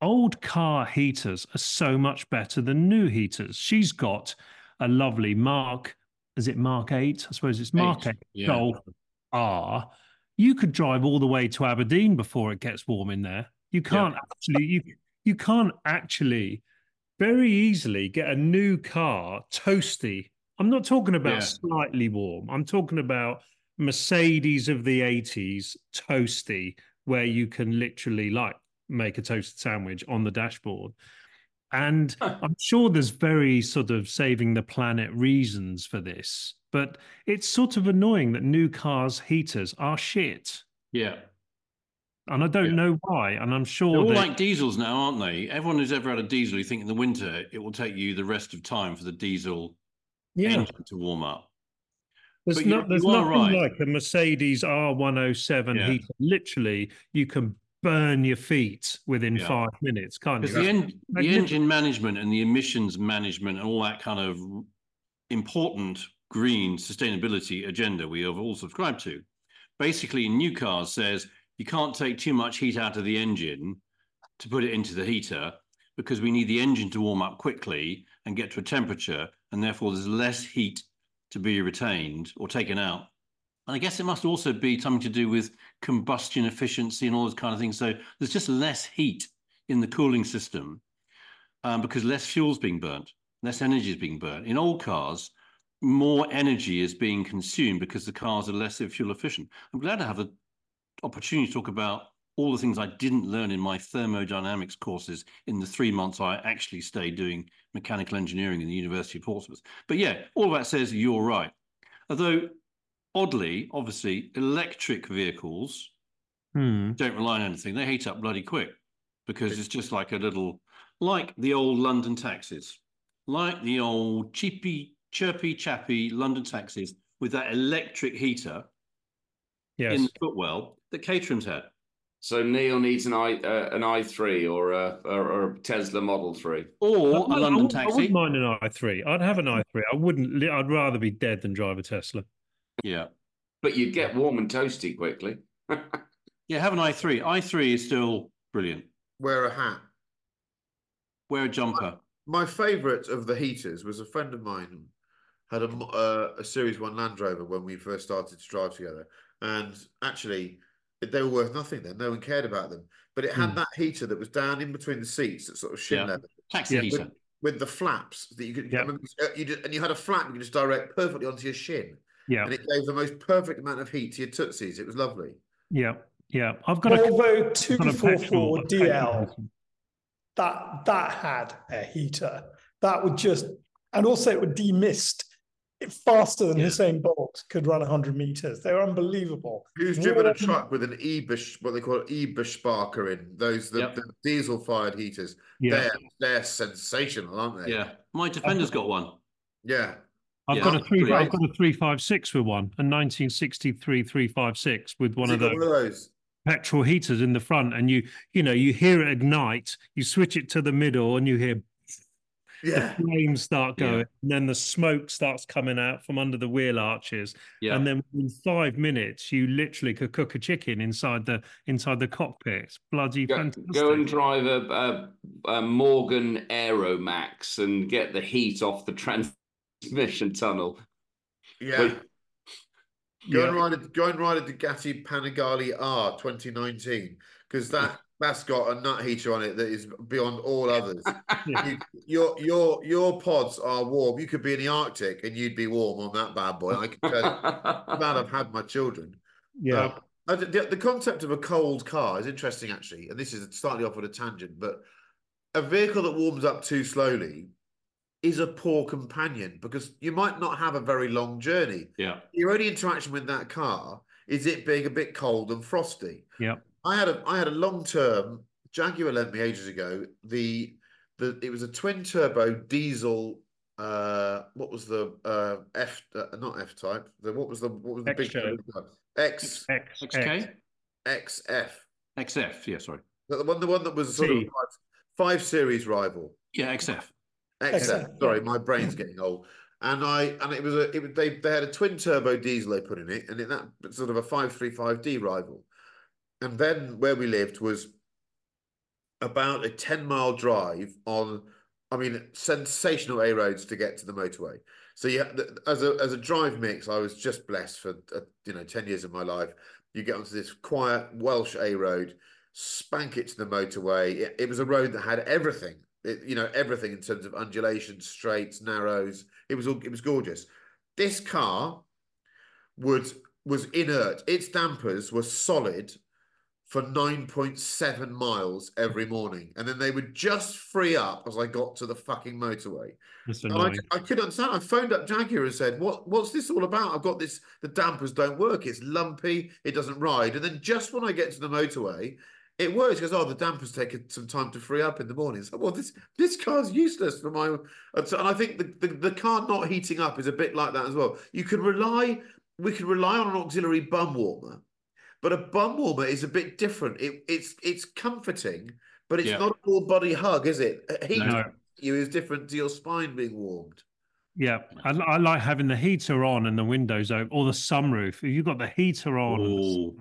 old car heaters are so much better than new heaters. She's got a lovely Mark, is it Mark 8? I suppose it's Mark 8, Eight, yeah. Golf R. You could drive all the way to Aberdeen before it gets warm in there. You can't actually you you can't actually very easily get a new car toasty. I'm not talking about Yeah. slightly warm. I'm talking about Mercedes of the 80s toasty where you can literally like make a toasted sandwich on the dashboard. And I'm sure there's very sort of saving the planet reasons for this, but it's sort of annoying that new cars' heaters are shit. Yeah. And I don't Yeah. know why. And I'm sure They're all that- like diesels now, aren't they? Everyone who's ever had a diesel, you think in the winter it will take you the rest of time for the diesel yeah, engine to warm up. There's, but not, there's nothing right. like a Mercedes R107 Yeah. heater. Literally, you can burn your feet within Yeah. five minutes, can't Because you? the, en- the engine management and the emissions management and all that kind of important green sustainability agenda we have all subscribed to, basically in new cars says you can't take too much heat out of the engine to put it into the heater because we need the engine to warm up quickly and get to a temperature, and therefore there's less heat to be retained or taken out. And I guess it must also be something to do with combustion efficiency and all those kind of things. So there's just less heat in the cooling system um, because less fuel's being burnt, less energy is being burnt. In old cars, more energy is being consumed because the cars are less fuel efficient. I'm glad to have the opportunity to talk about all the things I didn't learn in my thermodynamics courses in the three months I actually stayed doing mechanical engineering in the University of Portsmouth. But yeah, all that says you're right. Although, oddly, obviously, electric vehicles Hmm. don't rely on anything. They heat up bloody quick because it's just like a little, like the old London taxis, like the old cheapy, chirpy, chappy London taxis with that electric heater Yes. in the footwell that Caterham's had. So Neil needs an i uh, an i three or a or, or a Tesla Model Three. Or a London wouldn't- I taxi. wouldn't mind an i3. I'd have an i3. I wouldn't. I'd rather be dead than drive a Tesla. Yeah. But you'd get warm and toasty quickly. Yeah, have an i3. i3 is still brilliant. Wear a hat. Wear a jumper. My favourite of the heaters was a friend of mine had a, uh, a Series 1 Land Rover when we first started to drive together. And actually, they were worth nothing then. No one cared about them. But it had Hmm. that heater that was down in between the seats, that sort of shin Yeah. level. Taxi Yeah. heater. With, with the flaps that you could, Yeah. I remember, uh, you did, and you had a flap you could just direct perfectly onto your shin. Yeah. And it gave the most perfect amount of heat to your tootsies. It was lovely. Yeah. Yeah. I've got a Volvo I've a 244 a DL. that that had a heater that would just and also it would demist it faster than Yeah. Usain Bolt could run 100 meters. They were unbelievable. Who's driven a truck with an e-bush, what they call it, Eberspächer in those the, Yep. the diesel-fired heaters? Yeah. They're they're sensational, aren't they? Yeah. My Defender's got one. Yeah. I've Yeah, got a three. brilliant. I've got a three five six with one, a 1963 three five six with one of it those one of those. petrol heaters in the front, and you you know you hear it ignite. You switch it to the middle, and you hear Yeah. the flames start Yeah. going, and then the smoke starts coming out from under the wheel arches, Yeah. and then in five minutes you literally could cook a chicken inside the inside the cockpit. It's bloody Go, fantastic. go and drive a, a, a Morgan Aeromax and get the heat off the transmission tunnel. Yeah. But- Go Yeah. and ride a go and ride a Ducati Panigale R 2019 because that that's got a nut heater on it that is beyond all others. You, your your your pods are warm. You could be in the Arctic and you'd be warm on that bad boy. I can tell you. I'm glad I've had my children. yeah. Um, the, the concept of a cold car is interesting, actually, and this is slightly off on a tangent, but a vehicle that warms up too slowly is a poor companion because you might not have a very long journey. Yeah. Your only interaction with that car is it being a bit cold and frosty. Yeah. I had a I had a long term Jaguar lent me ages ago. The the it was a twin turbo diesel. Uh, what was the uh F uh, not F type? The what was the what was the big XJ. X X, XK? XF. XF. Yeah, sorry. The one the one that was sort of five, five series rival. Yeah, XF. XF. XF, Sorry, my brain's getting old. And I and it was a it was, they they had a twin turbo diesel they put in it, and it, that sort of a five three five D rival. And then where we lived was about a ten mile drive on, I mean, sensational A roads to get to the motorway. So yeah, as a as a drive mix, I was just blessed for uh, you know ten years of my life. You get onto this quiet Welsh A road, spank it to the motorway. It, it was a road that had everything, it, you know, everything in terms of undulations, straights, narrows. It was all it was gorgeous. This car would was inert. Its dampers were solid for 9.7 miles every morning. And then they would just free up as I got to the fucking motorway. I. I couldn't understand. I phoned up Jaguar and said, "What? What's this all about? I've got this. The dampers don't work. It's lumpy. It doesn't ride." And then just when I get to the motorway, it works. Because oh, the dampers take some time to free up in the morning. So well, this this car's useless for my. And, so, and I think the, the the car not heating up is a bit like that as well. You can rely. We can rely on an auxiliary bum warmer, but a bum warmer is a bit different. It, it's it's comforting, but it's Yeah. not a full body hug, is it? Heat No. you is different to your spine being warmed. Yeah, I, I like having the heater on and the windows open, or the sunroof. If you've got the heater on, the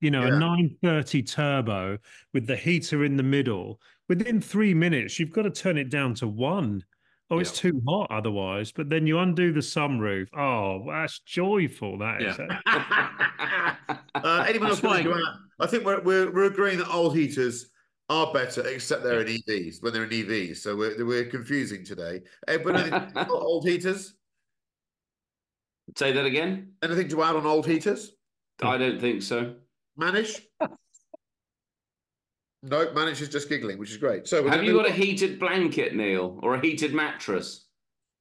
you know, Yeah. a 930 turbo with the heater in the middle, within three minutes, you've got to turn it down to one. Oh, it's too hot otherwise. But then you undo the sunroof. Oh, that's joyful. That is. Uh, anyone else That's want to why- go out? I think we're, we're we're agreeing that old heaters are better, except they're in EVs when they're in EVs. So we're we're confusing today. Everyone, anything old heaters? Say that again. Anything to add on old heaters? I don't think so. Manish? No, is just giggling, which is great. So have you got a heated blanket, Neil, or a heated mattress?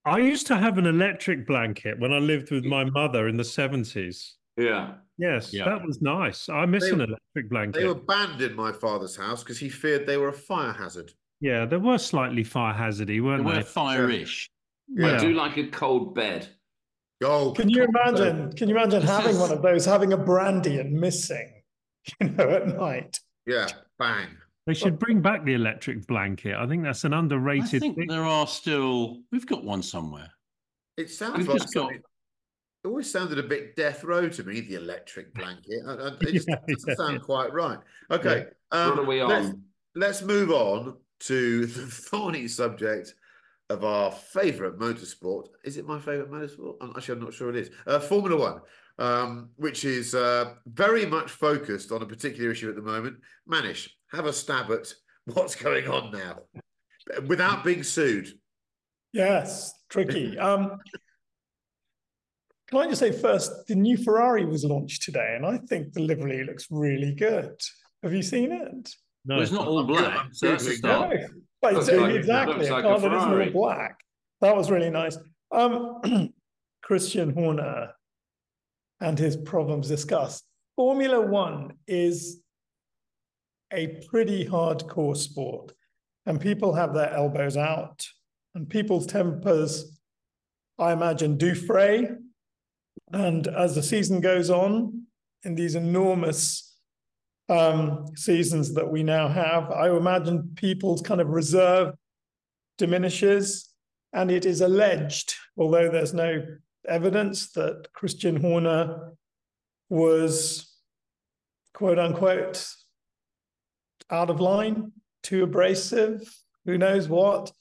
I used to have an electric blanket when I lived with my mother in the seventies. Yeah. Yes, Yeah. that was nice. I miss They an electric blanket. They were banned in my father's house because he feared they were a fire hazard. Yeah, they were slightly fire hazardy, They weren't were they? fire-ish. Yeah. I do like a cold bed. Oh, Can you imagine? Can you imagine having one of those, having a brandy and missing, you know, at night? Yeah, bang. They should bring back the electric blanket. I think that's an underrated. I underrated think thing. there are still. We've got one somewhere. It sounds We've like just got- something- It always sounded a bit death row to me, the electric blanket. I- I- It just Yeah, doesn't yeah, sound yeah. quite right. Okay. um, what are we let's- on? Let's move on to the thorny subject of our favourite motorsport. Is it my favourite motorsport? I'm actually I'm not sure it is. Uh, Formula One, um, which is uh, very much focused on a particular issue at the moment. Manish, have a stab at what's going on now, without being sued. Yes, tricky. Um, can I just say first, the new Ferrari was launched today, and I think the livery looks really good. Have you seen it? No, Well, it's not all I'm black, so that's a start. No, but Looks it's- like- exactly. looks a like car a that isn't all black. That was really nice. Um, Christian Horner and his problems discussed. Formula One is a pretty hardcore sport, and people have their elbows out, and people's tempers, I imagine, do fray. And as the season goes on, in these enormous um, seasons that we now have, I imagine people's kind of reserve diminishes. And it is alleged, although there's no evidence, that Christian Horner was quote unquote out of line, too abrasive, who knows what,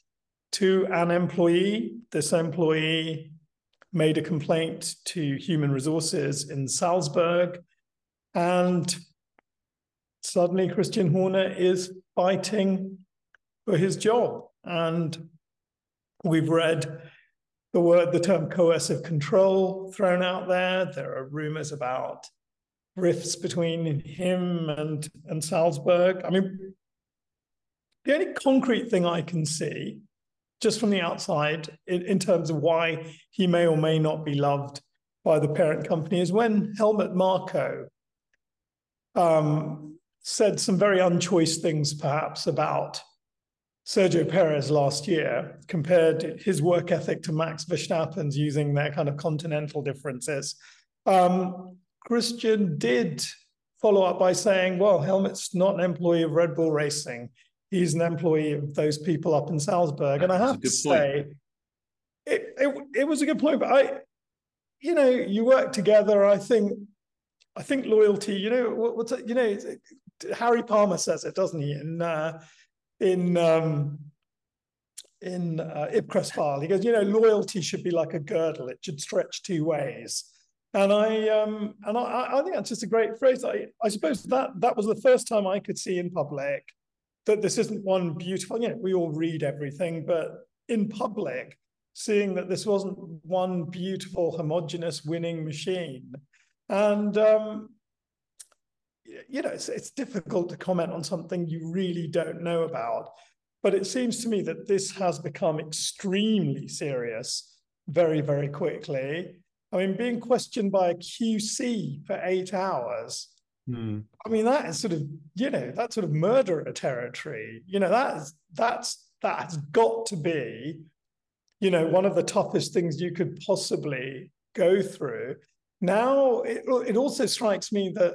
to an employee. This employee made a complaint to human resources in Salzburg. And suddenly Christian Horner is fighting for his job. And we've read the word, the term coercive control thrown out there. There are rumors about rifts between him and, and Salzburg. I mean, the only concrete thing I can see, just from the outside, in, in terms of why he may or may not be loved by the parent company, is when Helmut Marko um, said some very unchoice things, perhaps, about Sergio Perez last year, compared his work ethic to Max Verstappen's using their kind of continental differences. Um, Christian did follow up by saying, well, Helmut's not an employee of Red Bull Racing. He's an employee of those people up in Salzburg. And I have to say, it, it, it was a good point, but I, you know, you work together. I think, I think loyalty, you know, what, what's it, you know, Harry Palmer says it, doesn't he? In, uh, in, um, in uh, Ipcress file, he goes, you know, loyalty should be like a girdle; it should stretch two ways. And I, um, and I, I think that's just a great phrase. I, I suppose that that was the first time I could see in public that this isn't one beautiful. You know, we all read everything, but in public, seeing that this wasn't one beautiful, homogenous, winning machine, and um, you know, it's, it's difficult to comment on something you really don't know about. But it seems to me that this has become extremely serious very, very quickly. I mean, being questioned by a QC for eight hours. Hmm. I mean, that is sort of, you know, that's sort of murderer territory. You know, that that's that has got to be, you know, one of the toughest things you could possibly go through. Now, it, it also strikes me that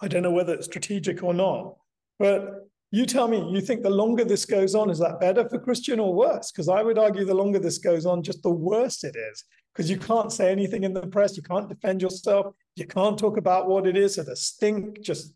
I don't know whether it's strategic or not, but you tell me, you think the longer this goes on, is that better for Christian or worse? Because I would argue the longer this goes on, just the worse it is. Because you can't say anything in the press, you can't defend yourself, you can't talk about what it is, so the stink just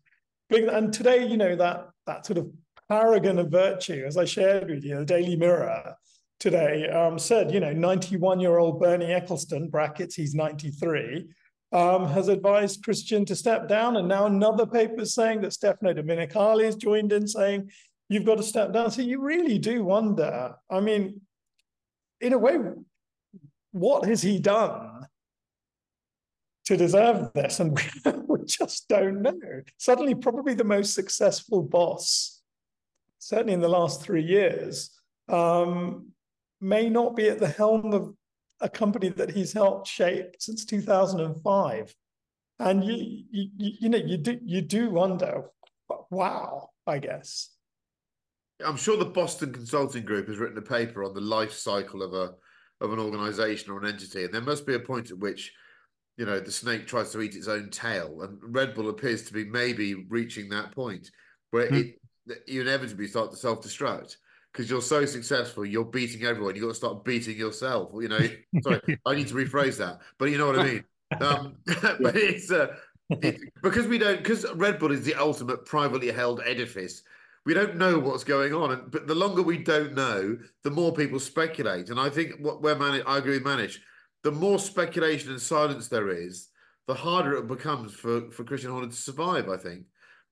bring and today, you know, that that sort of paragon of virtue, as I shared with you, the Daily Mirror today um, said, you know, 91-year-old Bernie Ecclestone, brackets, he's 93, um, has advised Christian to step down. And now another paper is saying that Stefano Domenicali has joined in saying, you've got to step down. So you really do wonder. I mean, in a way, what has he done to deserve this? And we, just don't know. Suddenly, probably the most successful boss, certainly in the last three years, um, may not be at the helm of a company that he's helped shape since 2005. And you, you, you know, you do you do wonder, wow, I guess. I'm sure the Boston Consulting Group has written a paper on the life cycle of a of an organization or an entity, and there must be a point at which you know the snake tries to eat its own tail, and Red Bull appears to be maybe reaching that point where mm. it you inevitably start to self destruct because you're so successful, you're beating everyone. You've got to start beating yourself. You know, sorry, I need to rephrase that, but you know what I mean. Um, but it's uh, it, because we don't because Red Bull is the ultimate privately held edifice we don't know what's going on. And but the longer we don't know, the more people speculate. And I think what where I agree with Manish, the more speculation and silence there is, the harder it becomes for for Christian Horner to survive. I think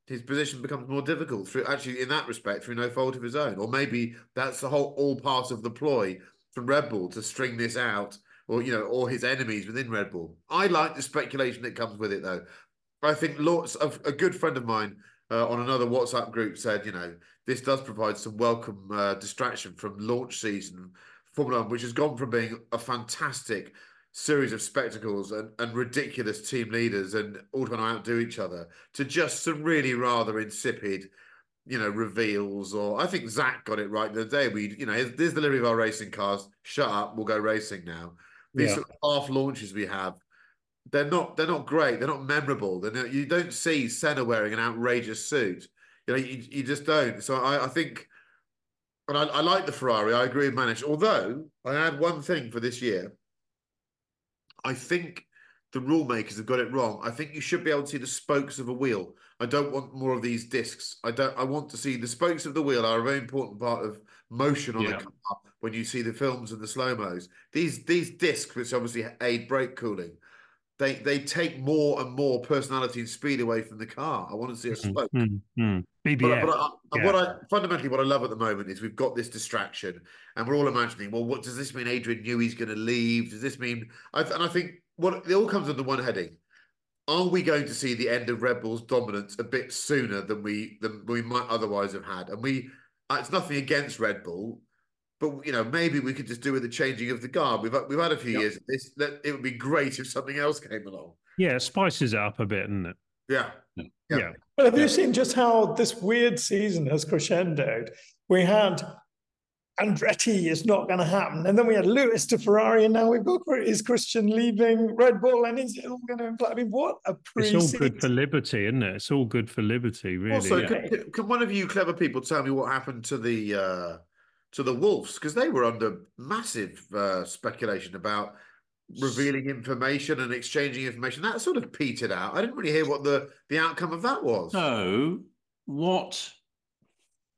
his position becomes more difficult through actually in that respect through no fault of his own, or maybe that's the whole all part of the ploy from Red Bull to string this out, or you know, or his enemies within Red Bull. I like the speculation that comes with it, though. I think lots of a good friend of mine uh, on another WhatsApp group said, you know, this does provide some welcome uh, distraction from launch season Formula One, which has gone from being a fantastic series of spectacles and, and ridiculous team leaders and all trying to outdo each other to just some really rather insipid, you know, reveals. Or I think Zak got it right the day. We, you know, there's the delivery of our racing cars. Shut up, we'll go racing now. These yeah. sort of half launches we have they're not they're not great. They're not memorable. They're not, you don't see Senna wearing an outrageous suit. You know, you, you just don't. So I, I think, and I, I like the Ferrari. I agree with Manish. Although I add one thing for this year, I think the rule makers have got it wrong. I think you should be able to see the spokes of a wheel. I don't want more of these discs. I don't. I want to see the spokes of the wheel are a very important part of motion on yeah. a car. When you see the films and the slow mos, these these discs, which obviously aid brake cooling, they they take more and more personality and speed away from the car. I want to see a mm-hmm. Mm-hmm. BBM. But, but I, yeah. what I fundamentally what I love at the moment is we've got this distraction, and we're all imagining, well, what does this mean? Adrian Newey's going to leave. Does this mean? I, and I think what it all comes under one heading. Are we going to see the end of Red Bull's dominance a bit sooner than we than we might otherwise have had? And we, it's nothing against Red Bull but you know maybe we could just do with the changing of the guard. We've we've had a few yep. years of this. That it would be great if something else came along. Yeah, spices it up a bit, isn't it? Yeah. Yeah. yeah. But have you seen just how this weird season has crescendoed? We had Andretti is not going to happen, and then we had Lewis to Ferrari, and now we've got is Christian leaving Red Bull, and is it all going to? I mean, what a pre It's all good for liberty, isn't it? It's all good for liberty, really. Also, yeah. can, can, one of you clever people tell me what happened to the? Uh to the Wolffs because they were under massive uh, speculation about revealing information and exchanging information. That sort of petered out. I didn't really hear what the the outcome of that was. So, what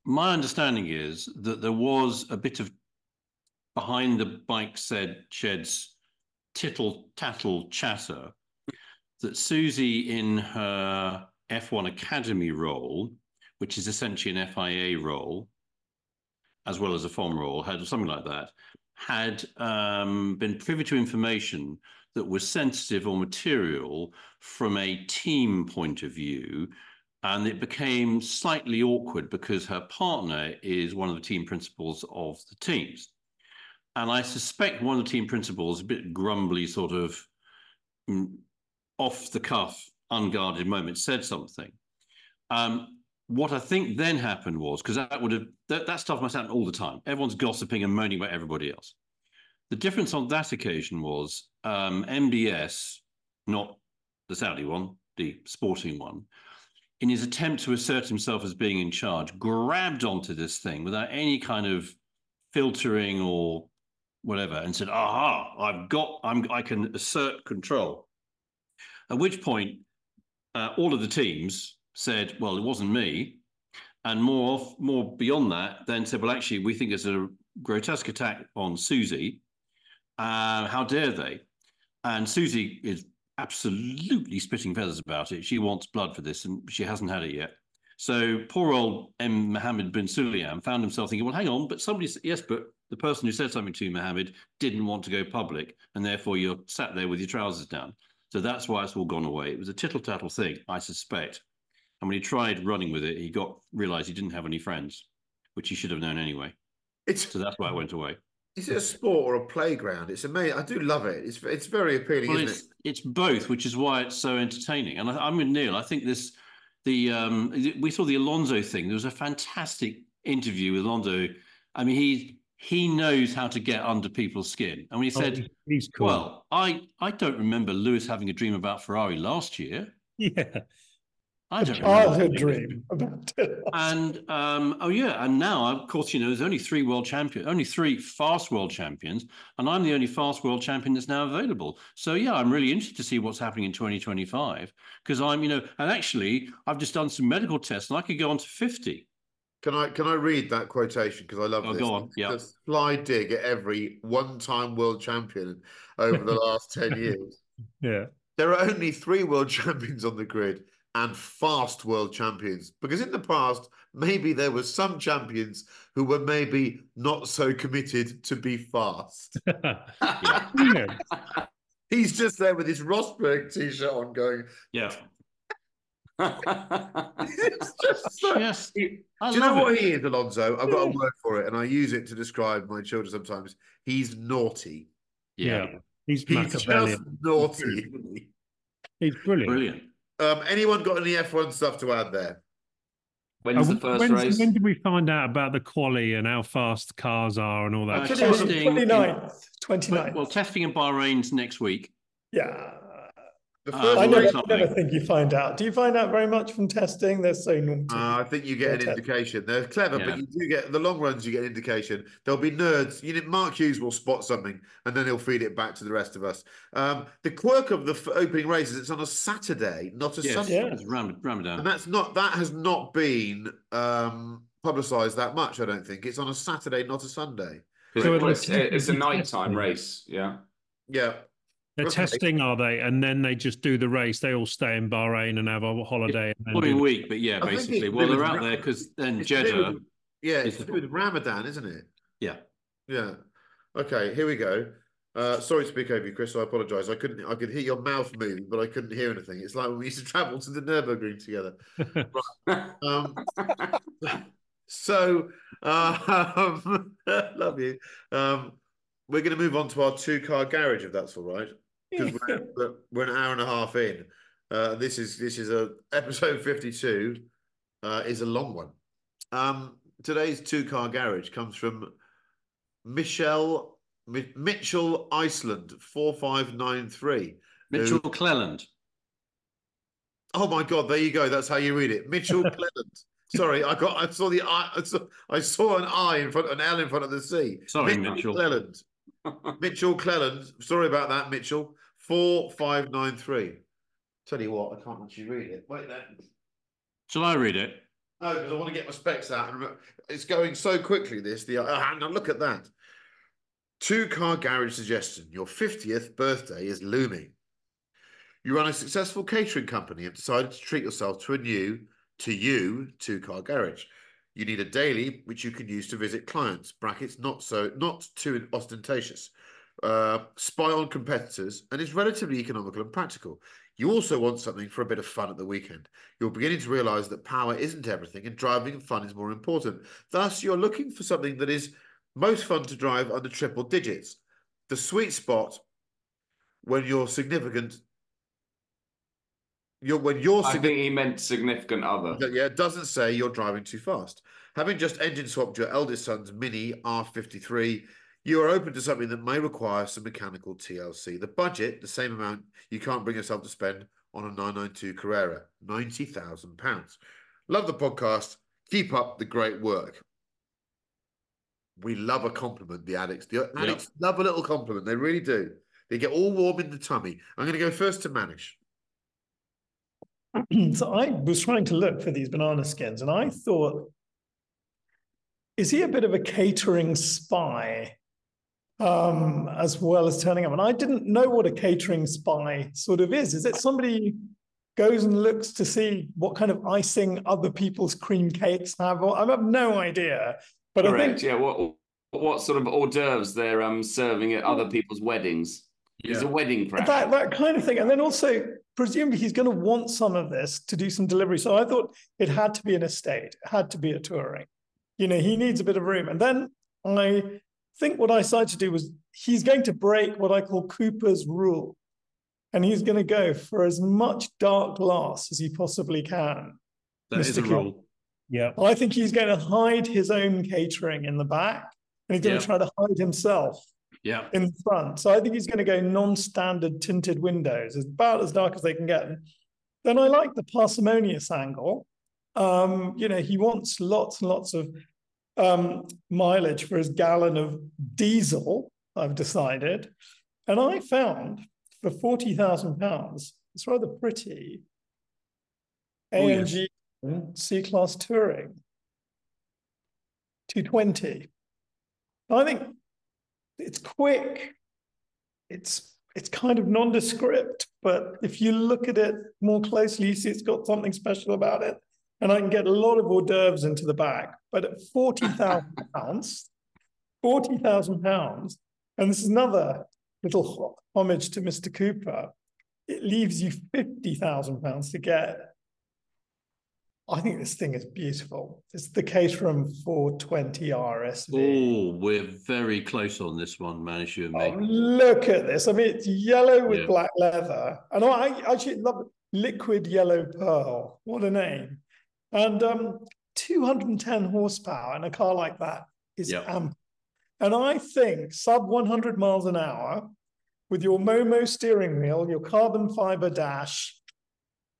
my understanding is that there was a bit of behind the bike said sheds tittle tattle chatter that Susie in her F1 Academy role, which is essentially an FIA role, as well as a FOM role, had something like that, had um, been privy to information that was sensitive or material from a team point of view. And it became slightly awkward because her partner is one of the team principals of the teams. And I suspect one of the team principals, a bit grumbly, sort of mm, off the cuff, unguarded moment, said something. Um, what I think then happened was because that would have that, that stuff must happen all the time. Everyone's gossiping and moaning about everybody else. The difference on that occasion was um, MBS, not the Saudi one, the sporting one, in his attempt to assert himself as being in charge, grabbed onto this thing without any kind of filtering or whatever, and said, "Aha! I've got, I'm, I can assert control." At which point, uh, all of the teams said, well, it wasn't me. And more, off, more beyond that, then said, well, actually, we think it's a grotesque attack on Susie. Uh, how dare they? And Susie is absolutely spitting feathers about it. She wants blood for this, and she hasn't had it yet. So poor old M. Mohammed Ben Sulayem found himself thinking, well, hang on, but somebody, yes, but the person who said something to Mohammed, didn't want to go public, and therefore you're sat there with your trousers down. So that's why it's all gone away. It was a tittle tattle thing, I suspect. And when he tried running with it, he got realized he didn't have any friends, which he should have known anyway. It's so that's why I went away. Is it a sport or a playground? It's amazing. I do love it. It's it's very appealing, well, isn't it's, it? It's both, which is why it's so entertaining. And I, am with Neil. I think this, the um, we saw the Alonso thing. There was a fantastic interview with Alonso. I mean, he he knows how to get under people's skin. And when he Oh, said, he's cool. "Well, I I don't remember Lewis having a dream about Ferrari last year. Yeah. I A don't remember childhood dream about it. And um, oh yeah, and now of course you know there's only three world champions, only three fast world champions, and I'm the only fast world champion that's now available. So yeah, I'm really interested to see what's happening in 2025 because I'm you know, and actually I've just done some medical tests and I could go on to 50. Can I can I read that quotation because I love Oh, this? go on, yeah. The fly dig at every one-time world champion over the last ten years. Yeah. There are only three world champions on the grid and fast world champions because in the past maybe there were some champions who were maybe not so committed to be fast. He's just there with his Rosberg t-shirt on, going. Yeah. It's just so. Yes. He- do you know love what it. he is, Alonso? I've got a word for it, and I use it to describe my children sometimes. He's naughty. Yeah. Yeah. He's He's just naughty. isn't? He's brilliant. Brilliant. Um, anyone got any F1 stuff to add there? When's Uh, the first when's- race? When did we find out about the quali and how fast cars are and all that? Uh, I think stuff? testing 29th, 29th. Well, well, testing in Bahrain's next week. yeah. The Uh, I Well, never, race, never think you find out. Do you find out very much from testing? They're so naughty. uh, I think you get an Yeah. indication. They're clever, Yeah. but you do get the long runs. You get an indication. There'll be nerds. You know, Mark Hughes will spot something, and then he'll feed it back to the rest of us. Um, the quirk of the f- opening race is it's on a Saturday, not a Yes, Sunday. Yeah. it's Ram- Ramadan. And that's not that has not been um publicized that much, I don't think. It's on a Saturday, not a Sunday. So it's- it's, it's a nighttime race. Yeah. Yeah. They're Okay. testing, are they? And then they just do the race. They all stay in Bahrain and have a holiday. And then do Following week, but yeah, I basically. Well, they're out Ra- there because then It's Jeddah. with- yeah, it's is to do with Ramadan, isn't it? Yeah. Yeah. Okay, here we go. Uh, sorry to speak over you, Chris. I apologise. I couldn't. I could hear your mouth moving, but I couldn't hear anything. It's like when we used to travel to the Nurburgring together. Um, so, um, love you. Um, we're going to move on to our two-car garage, if that's all right, because we're, we're, we're an hour and a half in. Uh, this is this is a episode fifty-two. Uh, is a long one. Um, today's two-car garage comes from Michelle Mi- Mitchell Iceland four five nine three. Mitchell Cleland. Oh my God! There you go. That's how you read it, Mitchell Cleland. Sorry, I got. I saw the I. I saw, I saw an I in front, an L in front of the C. Sorry, Mitchell. Cleland. Mitchell Cleland. Sorry about that, Mitchell. Four five nine three. Tell you what, I can't actually read it. Wait there. Shall I read it? No, because I want to get my specs out. And it's going so quickly. This the oh, hang on, look at that. Two car garage suggestion. Your fiftieth birthday is looming. You run a successful catering company and decided to treat yourself to a new, to you, two car garage. You need a daily which you can use to visit clients. Brackets not so not too ostentatious. Uh, spy on competitors and is relatively economical and practical. You also want something for a bit of fun at the weekend. You're beginning to realize that power isn't everything and driving and fun is more important. Thus, you're looking for something that is most fun to drive under triple digits. The sweet spot when you're significant. You're, when you're I think he meant significant other. Yeah, it doesn't say you're driving too fast. Having just engine swapped your eldest son's Mini R53, you are open to something that may require some mechanical TLC. The budget, the same amount you can't bring yourself to spend on a 992 Carrera, £90,000. Love the podcast. Keep up the great work. We love a compliment, the addicts. The addicts love a little compliment. They really do. They get all warm in the tummy. I'm going to go first to Manish. so I was trying to look for these banana skins, and I thought, is he a bit of a catering spy, um, as well as turning up? And I didn't know what a catering spy sort of is. Is it somebody goes and looks to see what kind of icing other people's cream cakes have? Or I have no idea. But I Correct. think Yeah. What what sort of hors d'oeuvres they're um serving at other people's weddings? It's a wedding crash. That that kind of thing, and then also presumably he's going to want some of this to do some delivery. So I thought it had to be an estate, it had to be a touring. You know, he needs a bit of room, and then I think what I decided to do was he's going to break what I call Cooper's rule, and he's going to go for as much dark glass as he possibly can. That is Mr. a Clark. rule. Yeah. I think he's going to hide his own catering in the back, and he's going Yeah. to try to hide himself Yeah. in the front. So I think he's going to go non-standard tinted windows, as about as dark as they can get. Then I like the parsimonious angle. Um, you know, he wants lots and lots of um, mileage for his gallon of diesel. I've decided, and I found for forty thousand pounds, it's rather pretty. Oh, yes. AMG C Class Touring, two twenty. I think it's quick. It's it's kind of nondescript, but if you look at it more closely, you see it's got something special about it. And I can get a lot of hors d'oeuvres into the back. But at forty thousand pounds, forty thousand pounds, and this is another little homage to Mr. Cooper. It leaves you fifty thousand pounds to get. I think this thing is beautiful. It's the case Caterham 420 RSV. Oh, we're very close on this one, Manish, you and Oh, look at this. I mean, it's yellow with Yeah. black leather. And I I actually love it. Liquid Yellow Pearl. What a name. And um, 210 horsepower in a car like that is Yeah. ample. And I think sub 100 miles an hour with your Momo steering wheel, your carbon fiber dash,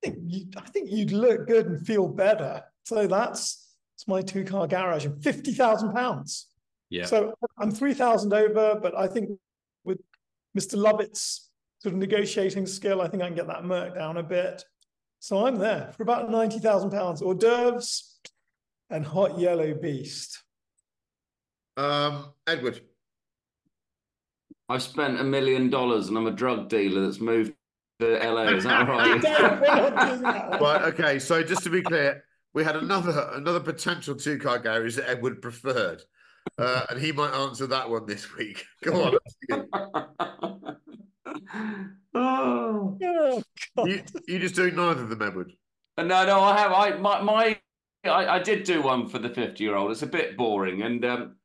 think, you, I think you'd look good and feel better. So that's, it's my two car garage and 50,000 pounds. Yeah. So I'm 3,000 over, but I think with Mr. Lovett's sort of negotiating skill, I think I can get that merc down a bit. So I'm there for about 90,000 pounds. Hors d'oeuvres and hot yellow beast. Um, Edward. I've spent a million dollars and I'm a drug dealer that's moved to LA. Is that right? Don't- we're not doing that. Right. Okay. So just to be clear, we had another another potential two car garage that Edward preferred, uh, and he might answer that one this week. Go on. oh. Oh, God. you, you just doing neither of them, Edward. Uh, No, no, I have. I my my I, I did do one for the fifty-year-old. It's a bit boring, and um,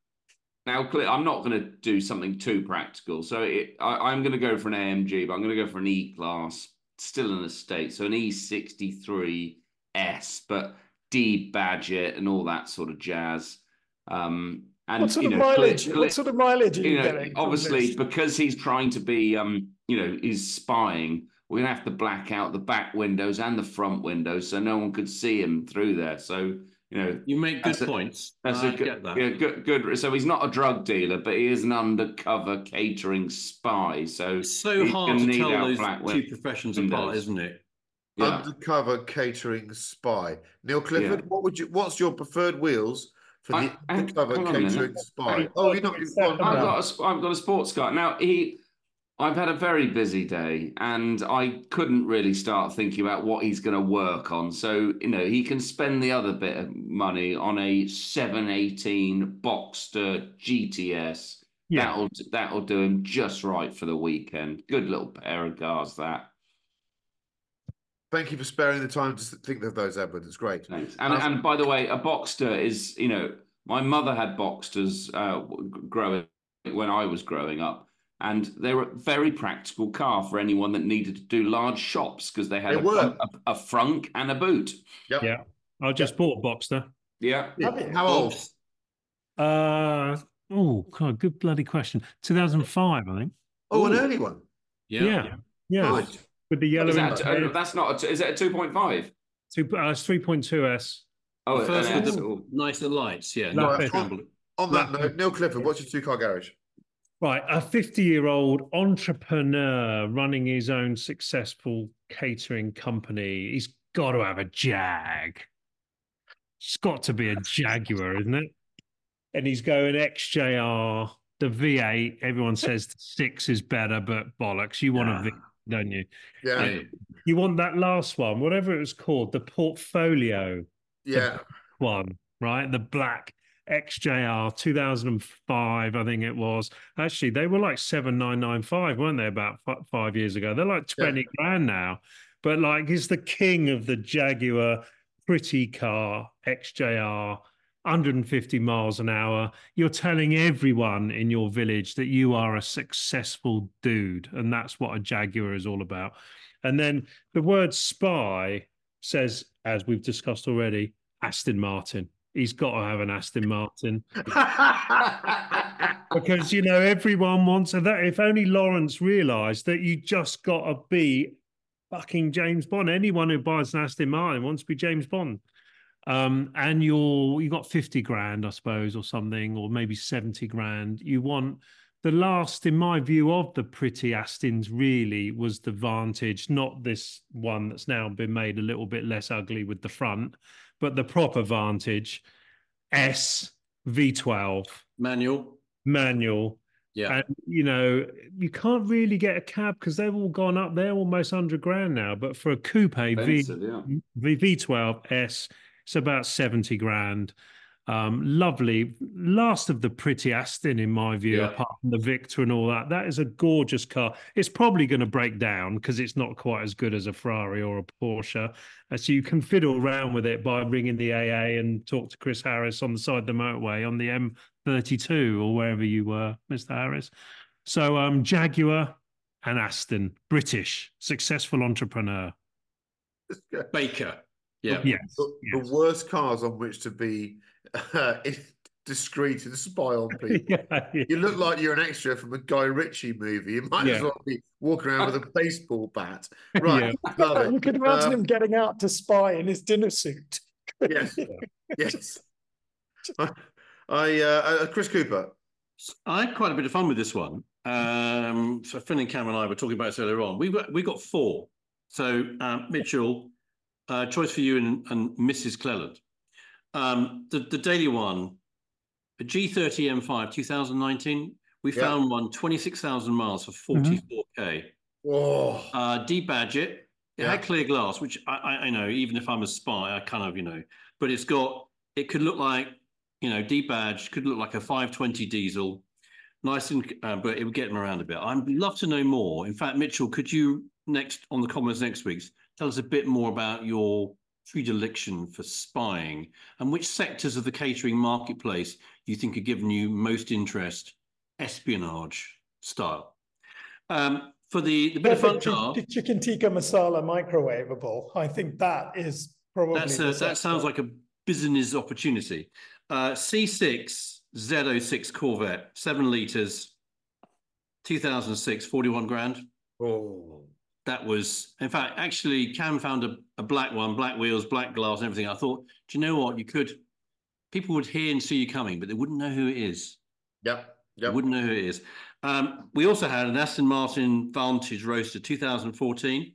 now. I'm not going to do something too practical. So it, I, I'm going to go for an AMG, but I'm going to go for an E class, still an estate. So an E63 S, but D budget and all that sort of jazz. Um, and What sort you of know, clear- mileage? clear- What sort of mileage are you, you know, getting? obviously because he's trying to be, um, you know, he's spying. We're gonna have to black out the back windows and the front windows so no one could see him through there. So you know, You make good That's a- points. that's I a good, get that. yeah, good, good. So he's not a drug dealer, but he is an undercover catering spy. So It's so hard gonna tell those black two professions windows. apart, isn't it? Yeah. Undercover catering spy. Neil Clifford, Yeah. what would you? What's your preferred wheels for the I- undercover hang on a minute. catering spy? Hang Oh, you're not. a You've I've got a, sp- I've got a sports car now. He, I've had a very busy day, and I couldn't really start thinking about what he's going to work on. So you know, he can spend the other bit of money on a seven eighteen Boxster GTS. Yeah. That'll that'll do him just right for the weekend. Good little pair of cars. That Thank you for sparing the time to think of those, Edward. It's great. Thanks. And and by the way, a Boxster is you know my mother had Boxsters uh, growing when I was growing up, and they were a very practical car for anyone that needed to do large shops because they had They a, were. a, a frunk and a boot. Yep. Yeah. I just bought a Boxster. Yeah. Have you? How old? Uh oh, God, good bloody question. 2005, I think. Oh, an Ooh. early one. Yeah. Yeah. Yeah. Right. With the yellow Is that, interior. uh, that's not. A, t- is it a two point five? Two, uh, it's 3.2S. Oh, The first with the Oh. nicer lights. Yeah. No, not it's- scrambled. On that note, Neil Clifford, what's your two car garage? Right, a 50 year old entrepreneur running his own successful catering company. He's got to have a Jag. It's got to be a Jaguar, isn't it? And he's going XJR, the V8. Everyone says the six is better, but bollocks. You want a V, don't you? Yeah. Yeah. You want that last one, whatever it was called, the portfolio Yeah. one, right? The black XJR 2005, I think it was. Actually, they were like 7995, weren't they, about f- five years ago? They're like 20 yeah. grand now. But like, he's the king of the Jaguar pretty car, XJR. 150 miles an hour. You're telling everyone in your village that you are a successful dude. And that's what a Jaguar is all about. And then the word spy says, as we've discussed already, Aston Martin. He's got to have an Aston Martin. because, you know, everyone wants that. If only Lawrence realised that you just got to be fucking James Bond. Anyone who buys an Aston Martin wants to be James Bond. Um, and you're you got 50 grand, I suppose, or something, or maybe 70 grand. You want the last, in my view, of the pretty Astons really was the Vantage, not this one that's now been made a little bit less ugly with the front, but the proper Vantage S V12 manual. Manual. Yeah. And, you know, you can't really get a cab because they've all gone up. They're almost 100 grand now. But for a coupe v, yeah. v, V12 S, it's about 70 grand. Um, lovely, last of the pretty Aston in my view, yeah. apart from the Victor and all that. That is a gorgeous car. It's probably going to break down because it's not quite as good as a Ferrari or a Porsche. So you can fiddle around with it by ringing the AA and talk to Chris Harris on the side of the motorway on the M32 or wherever you were, Mr. Harris. So um, Jaguar and Aston, British, successful entrepreneur. Baker. Yeah. Yes, the, yes. the worst cars on which to be uh, discreet and spy on people. yeah, yeah. You look like you're an extra from a Guy Ritchie movie. You might yeah. as well be walking around with a baseball bat. Right. You could imagine um, him getting out to spy in his dinner suit. yes. yes. I, I uh, uh, Chris Cooper. I had quite a bit of fun with this one. Um, so Finn and Cam and I were talking about this earlier on. We got we got four. So um, Mitchell, uh, choice for you and, and Mrs. Cleland. Um, the, the daily one, a G30 M5 2019, we yeah. found one 26,000 miles for 44K. Mm-hmm. Whoa. Uh, debadge it. It yeah. had clear glass, which I, I, I, know, even if I'm a spy, I kind of, you know, but it's got, it could look like, you know, debadged, could look like a 520 diesel. Nice and, uh, but it would get them around a bit. I'd love to know more. In fact, Mitchell, could you next on the comments next week tell us a bit more about your predilection for spying and which sectors of the catering marketplace you think are giving you most interest? Espionage style. Um, for the the bit of fun car, the chicken tikka masala microwavable. I think that is probably that's a, that sounds like a business opportunity. Uh, c6 z06 corvette 7 liters 2006 41 grand. Oh that was, in fact, actually, Cam found a, a black one, black wheels, black glass, and everything. I thought, do you know what? You could, people would hear and see you coming, but they wouldn't know who it is. Yep. Yep. They wouldn't know who it is. Um, we also had an Aston Martin Vantage Roadster 2014.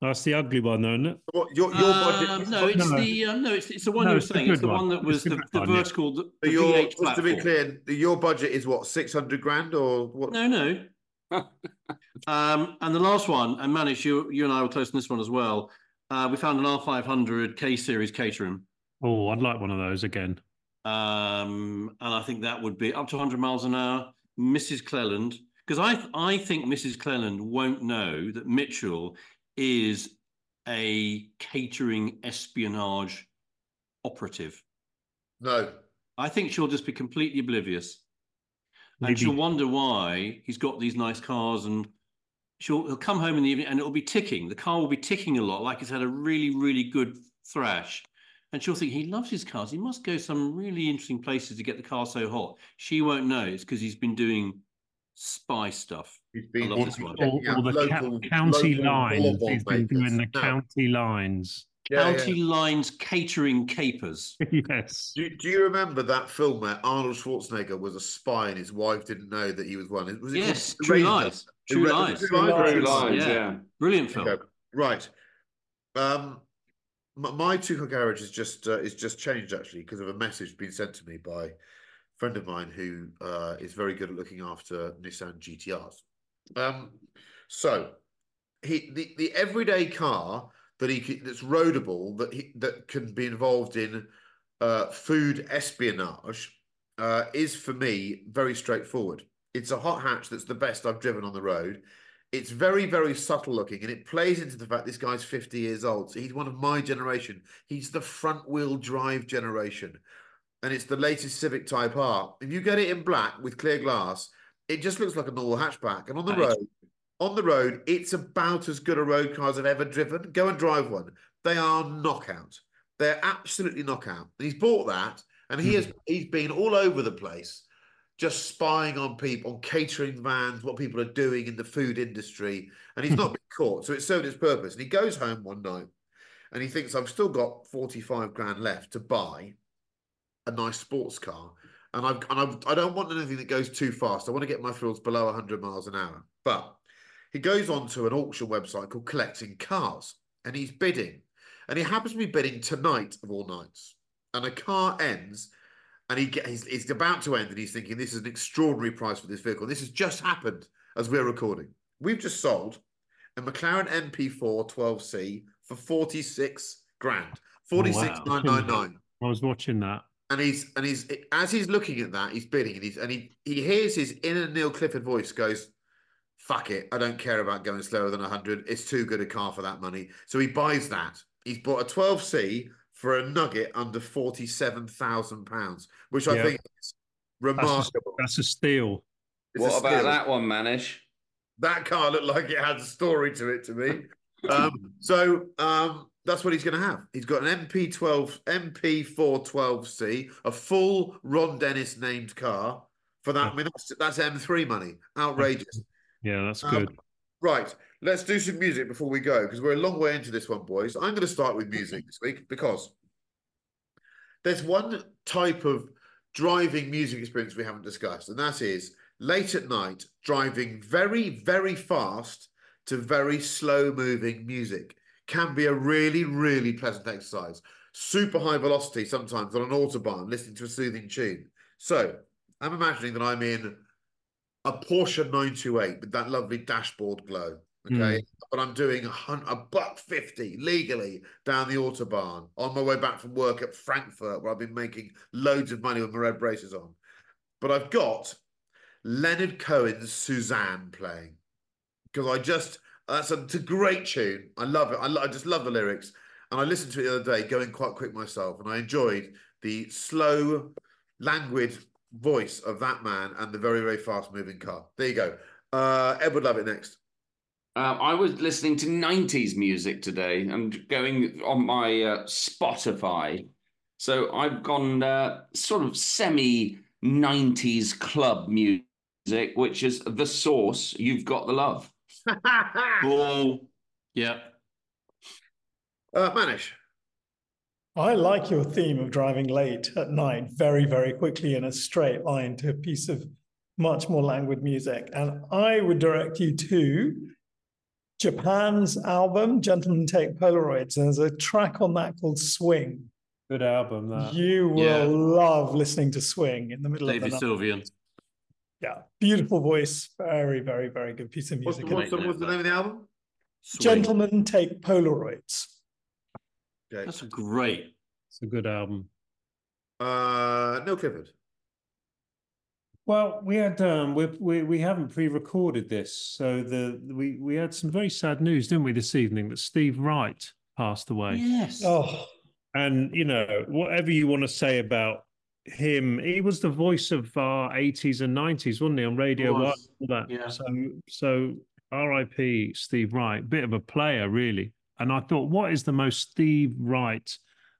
That's the ugly one, though, isn't it? What, your, your budget? Uh, no, it's no. the uh, no, it's, it's the one no, you were saying. It's the one, one that was the, the, vertical. The, the your, just to be clear, your budget is what six hundred grand or what? No, no um, and the last one, and Manish, you, you and I were close on this one as well. Uh, we found an R500 K Series Caterham. Oh, I'd like one of those again. Um, and I think that would be up to 100 miles an hour. Mrs. Cleland, because I I think Mrs. Cleland won't know that Mitchell is a catering espionage operative. No. I think she'll just be completely oblivious. Maybe. And she'll wonder why he's got these nice cars and she'll he'll come home in the evening and it'll be ticking. The car will be ticking a lot, like it's had a really, really good thrash. And she'll think he loves his cars. He must go some really interesting places to get the car so hot. She won't know it's because he's been doing spy stuff. He's been all, all, all the local, county lines. He's been doing the county lines. Yeah, County yeah. Lines catering capers. yes. Do, do, you remember that film where Arnold Schwarzenegger was a spy and his wife didn't know that he was one? Was it yes, True Lies. True, True Lies. True Lies. True Lies. Yeah. yeah. Brilliant film. Okay. Right. Um, my two car garage is just uh, is just changed actually because of a message being sent to me by a friend of mine who uh, is very good at looking after Nissan GTRs. Um, so he the, the everyday car that he that's roadable that he that can be involved in uh, food espionage uh, is for me very straightforward. It's a hot hatch that's the best I've driven on the road. It's very, very subtle looking, and it plays into the fact this guy's 50 years old. So he's one of my generation. He's the front wheel drive generation. And it's the latest Civic Type R. If you get it in black with clear glass, it just looks like a normal hatchback. And on the Right. road, on the road, it's about as good a road car as I've ever driven. Go and drive one. They are knockout. They're absolutely knockout. And he's bought that, and he hmm. has he's been all over the place, just spying on people, on catering vans, what people are doing in the food industry, and he's not been caught. So it served its purpose. And he goes home one night, and he thinks, "I've still got forty-five grand left to buy a nice sports car." And I've and I've, I don't want anything that goes too fast. I want to get my fuels below 100 miles an hour. But he goes on to an auction website called Collecting Cars, and he's bidding, and he happens to be bidding tonight of all nights. And a car ends, and he get, he's, he's about to end, and he's thinking this is an extraordinary price for this vehicle. This has just happened as we're recording. We've just sold a McLaren MP4 12C for 46 grand, Oh, wow. 46,999 I was watching that. and he's and he's as he's looking at that, he's bidding, and he's and he he hears his inner Neil Clifford voice goes, "Fuck it, I don't care about going slower than hundred. It's too good a car for that money." So he buys that. He's bought a 12C for a nugget under forty-seven thousand pounds, which I Yeah. think is That's a, remarkable. that's a steal. It's a What about steal. that one, Manish? That car looked like it had a story to it to me. Um, so um, that's what he's going to have. He's got an MP12, MP412C, a full Ron Dennis named car for that. I mean, that's, that's M3 money. Outrageous. Yeah, that's Um, good. Right, let's do some music before we go because we're a long way into this one, boys. I'm going to start with music this week because there's one type of driving music experience we haven't discussed, and that is late at night driving very, very fast to very slow moving music can be a really, really pleasant exercise. Super high velocity sometimes on an autobahn, listening to a soothing tune. So I'm imagining that I'm in a Porsche 928 with that lovely dashboard glow. Okay. Hmm. But I'm doing a, a buck 50 legally down the Autobahn on my way back from work at Frankfurt, where I've been making loads of money with my red braces on. But I've got Leonard Cohen's Suzanne playing because I just, that's a, it's a great tune. I love it. I, lo- I just love the lyrics. And I listened to it the other day, going quite quick myself, and I enjoyed the slow, languid voice of that man and the very, very fast moving car. There you go. Uh, Ed would love it next. Um, I was listening to 90s music today and going on my uh, Spotify. So I've gone uh, sort of semi 90s club music, which is The Source, You've Got the Love. Ball. Yeah. Uh, Manish. I like your theme of driving late at night very, very quickly in a straight line to a piece of much more languid music. And I would direct you to Japan's album, Gentlemen Take Polaroids. And there's a track on that called Swing. Good album. That. You will Yeah. love listening to Swing in the middle David of the night. Sylvian. Yeah, beautiful voice. Very, very, very good piece of What's the, music. what's the, what's the name of the album? Swing. Gentlemen Take Polaroids. Okay. That's great. It's a good album. Uh, Neil Clifford. Well, we had um, we we we haven't pre-recorded this, so the we we had some very sad news, didn't we, this evening that Steve Wright passed away. Yes. Oh, And you know, whatever you want to say about him, he was the voice of our 80s and 90s, wasn't he, on Radio was, One? that. yeah. So so R.I.P. Steve Wright, bit of a player, really. And I thought, what is the most Steve Wright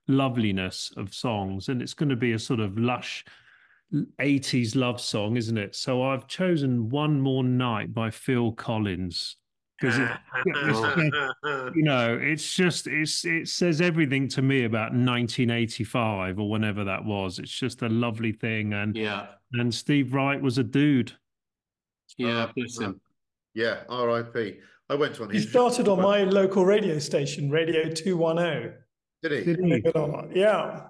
loveliness of songs? And it's going to be a sort of lush 80s love song, isn't it? So I've chosen One More Night by Phil Collins. Because it, you know, it's just it's it says everything to me about 1985 or whenever that was. It's just a lovely thing, and Yeah. and Steve Wright was a dude. Yeah. Uh, Bless him. Yeah, R.I.P. I went to one. he started on my local radio station, Radio 210. Did he? Did he? it or not. Yeah.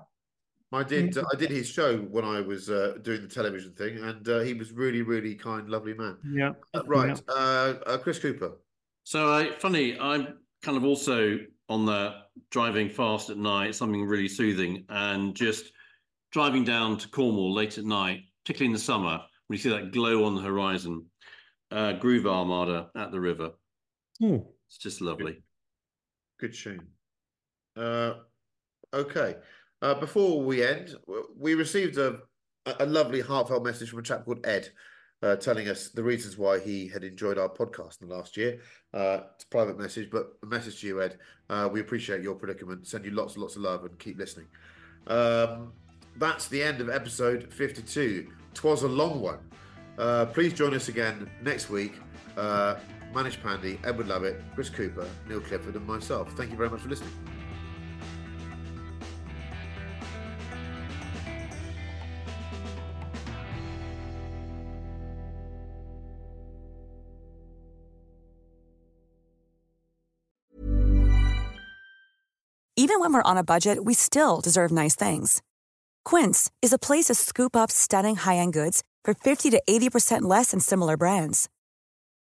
I did. I did his show when I was uh, doing the television thing, and uh, he was really, really kind, lovely man. Yeah, Uh, right, uh, uh, Chris Cooper. So I, funny, I'm kind of also on the driving fast at night, something really soothing, and just driving down to Cornwall late at night, particularly in the summer, when you see that glow on the horizon, uh, Groove Armada at the river. Ooh. It's just lovely. Good tune. Uh, okay. Uh, before we end, we received a, a lovely heartfelt message from a chap called Ed, uh, telling us the reasons why he had enjoyed our podcast in the last year. Uh, it's a private message, but a message to you, Ed. Uh, we appreciate your predicament. Send you lots and lots of love and keep listening. Um, that's the end of episode 52. Twas a long one. Uh, please join us again next week. Manish Pandey, Edward Lovett, Chris Cooper, Neil Clifford, and myself. Thank you very much for listening. Even when we're on a budget, we still deserve nice things. Quince is a place to scoop up stunning high end goods for 50 to 80% less than similar brands.